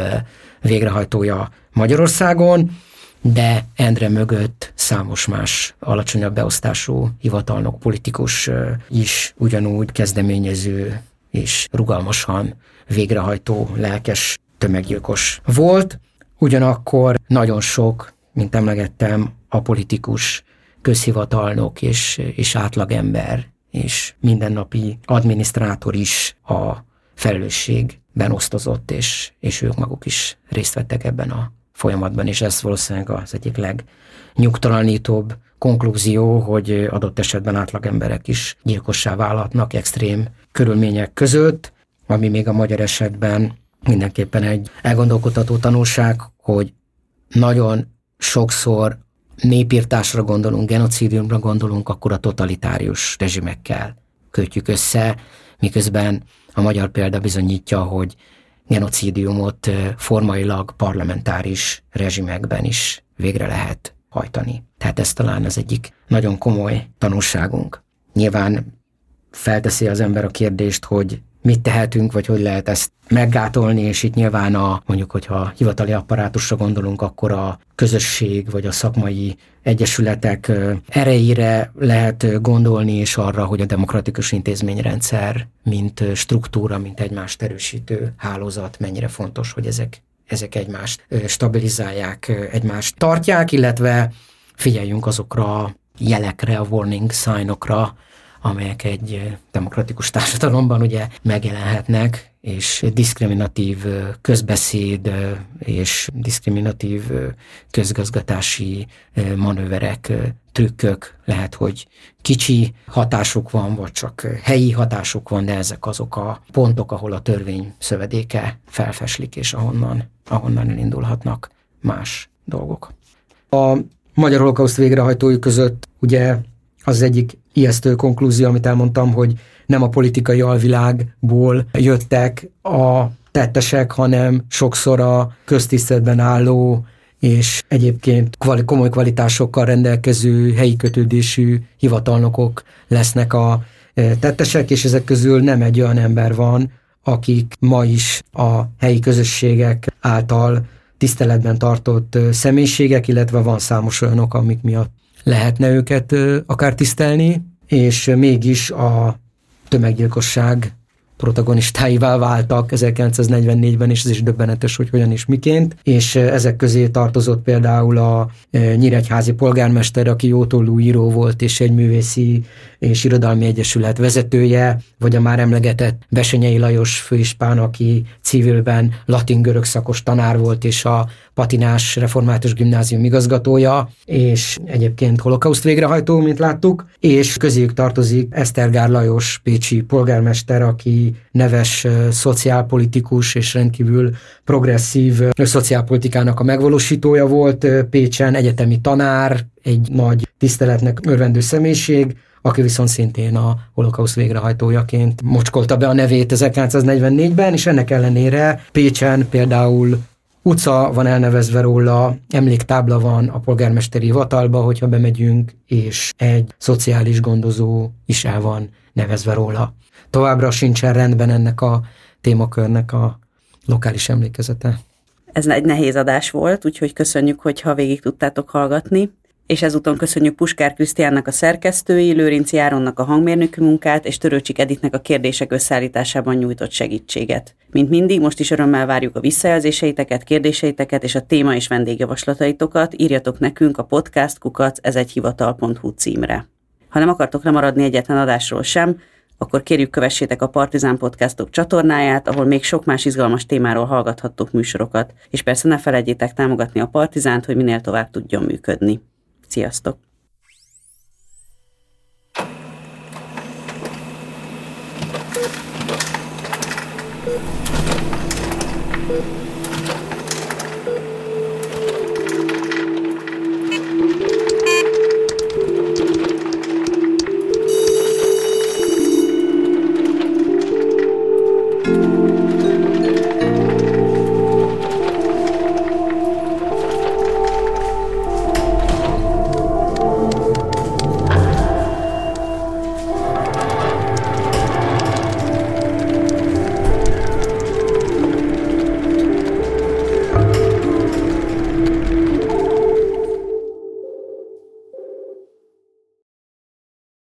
végrehajtója Magyarországon de Endre mögött számos más alacsonyabb beosztású hivatalnok, politikus is ugyanúgy kezdeményező és rugalmasan végrehajtó, lelkes tömeggyilkos volt. Ugyanakkor nagyon sok, mint emlegettem, a politikus, közhivatalnok és, és átlagember és mindennapi adminisztrátor is a felelősségben osztozott, és, és ők maguk is részt vettek ebben a folyamatban, és ez valószínűleg az egyik legnyugtalanítóbb konklúzió, hogy adott esetben átlagemberek is gyilkossá válhatnak extrém körülmények között, ami még a magyar esetben mindenképpen egy elgondolkodható tanulság, hogy nagyon sokszor népírtásra gondolunk, genocidiumra gondolunk, akkor a totalitárius rezsimekkel kötjük össze, miközben a magyar példa bizonyítja, hogy genocidiumot formailag parlamentáris rezsimekben is végre lehet hajtani. Tehát ez talán az egyik nagyon komoly tanulságunk. Nyilván felteszi az ember a kérdést, hogy mit tehetünk, vagy hogy lehet ezt meggátolni, és itt nyilván a, mondjuk, hogyha hivatali apparátusra gondolunk, akkor a közösség, vagy a szakmai egyesületek erejére lehet gondolni, és arra, hogy a demokratikus intézményrendszer, mint struktúra, mint egymást erősítő hálózat, mennyire fontos, hogy ezek, ezek egymást stabilizálják, egymást tartják, illetve figyeljünk azokra jelekre, a warning signokra, amelyek egy demokratikus társadalomban ugye megjelenhetnek, és diszkriminatív közbeszéd és diszkriminatív közgazgatási manőverek, trükkök, lehet, hogy kicsi hatásuk van, vagy csak helyi hatásuk van, de ezek azok a pontok, ahol a törvény szövedéke felfeslik, és ahonnan, ahonnan elindulhatnak más dolgok. A magyar holokauszt végrehajtói között ugye az egyik ijesztő konklúzió, amit elmondtam, hogy nem a politikai alvilágból jöttek a tettesek, hanem sokszor a köztiszteletben álló és egyébként komoly kvalitásokkal rendelkező helyi kötődésű hivatalnokok lesznek a e, tettesek, és ezek közül nem egy olyan ember van, akik ma is a helyi közösségek által tiszteletben tartott e, személyiségek, illetve van számos olyanok, amik miatt lehetne őket akár tisztelni, és mégis a tömeggyilkosság protagonistáivá váltak 1944-ben, és ez is döbbenetes, hogy hogyan is miként, és ezek közé tartozott például a nyíregyházi polgármester, aki jótollú író volt, és egy művészi és irodalmi egyesület vezetője, vagy a már emlegetett Besenyei Lajos főispán, aki civilben latin-görög szakos tanár volt, és a patinás református gimnázium igazgatója, és egyébként holokauszt végrehajtó, mint láttuk, és közéjük tartozik Esztergár Lajos pécsi polgármester, aki neves szociálpolitikus és rendkívül progresszív szociálpolitikának a megvalósítója volt Pécsen, egyetemi tanár, egy nagy tiszteletnek örvendő személyiség, aki viszont szintén a holokauszt végrehajtójaként mocskolta be a nevét 1944-ben, és ennek ellenére Pécsen például utca van elnevezve róla, emléktábla van a polgármesteri hivatalba, hogyha bemegyünk, és egy szociális gondozó is el van nevezve róla. Továbbra sincsen rendben ennek a témakörnek a lokális emlékezete. Ez egy nehéz adás volt, úgyhogy köszönjük, hogyha végig tudtátok hallgatni és ezúton köszönjük Puskár Krisztiánnak a szerkesztői, Lőrinci Áronnak a hangmérnökű munkát, és Törőcsik Editnek a kérdések összeállításában nyújtott segítséget. Mint mindig, most is örömmel várjuk a visszajelzéseiteket, kérdéseiteket és a téma és vendégjavaslataitokat, írjatok nekünk a podcast kukac ez egy hivatal.hu címre. Ha nem akartok lemaradni egyetlen adásról sem, akkor kérjük kövessétek a Partizán Podcastok csatornáját, ahol még sok más izgalmas témáról hallgathattok műsorokat, és persze ne felejtjétek támogatni a Partizánt, hogy minél tovább tudjon működni. Sziasztok!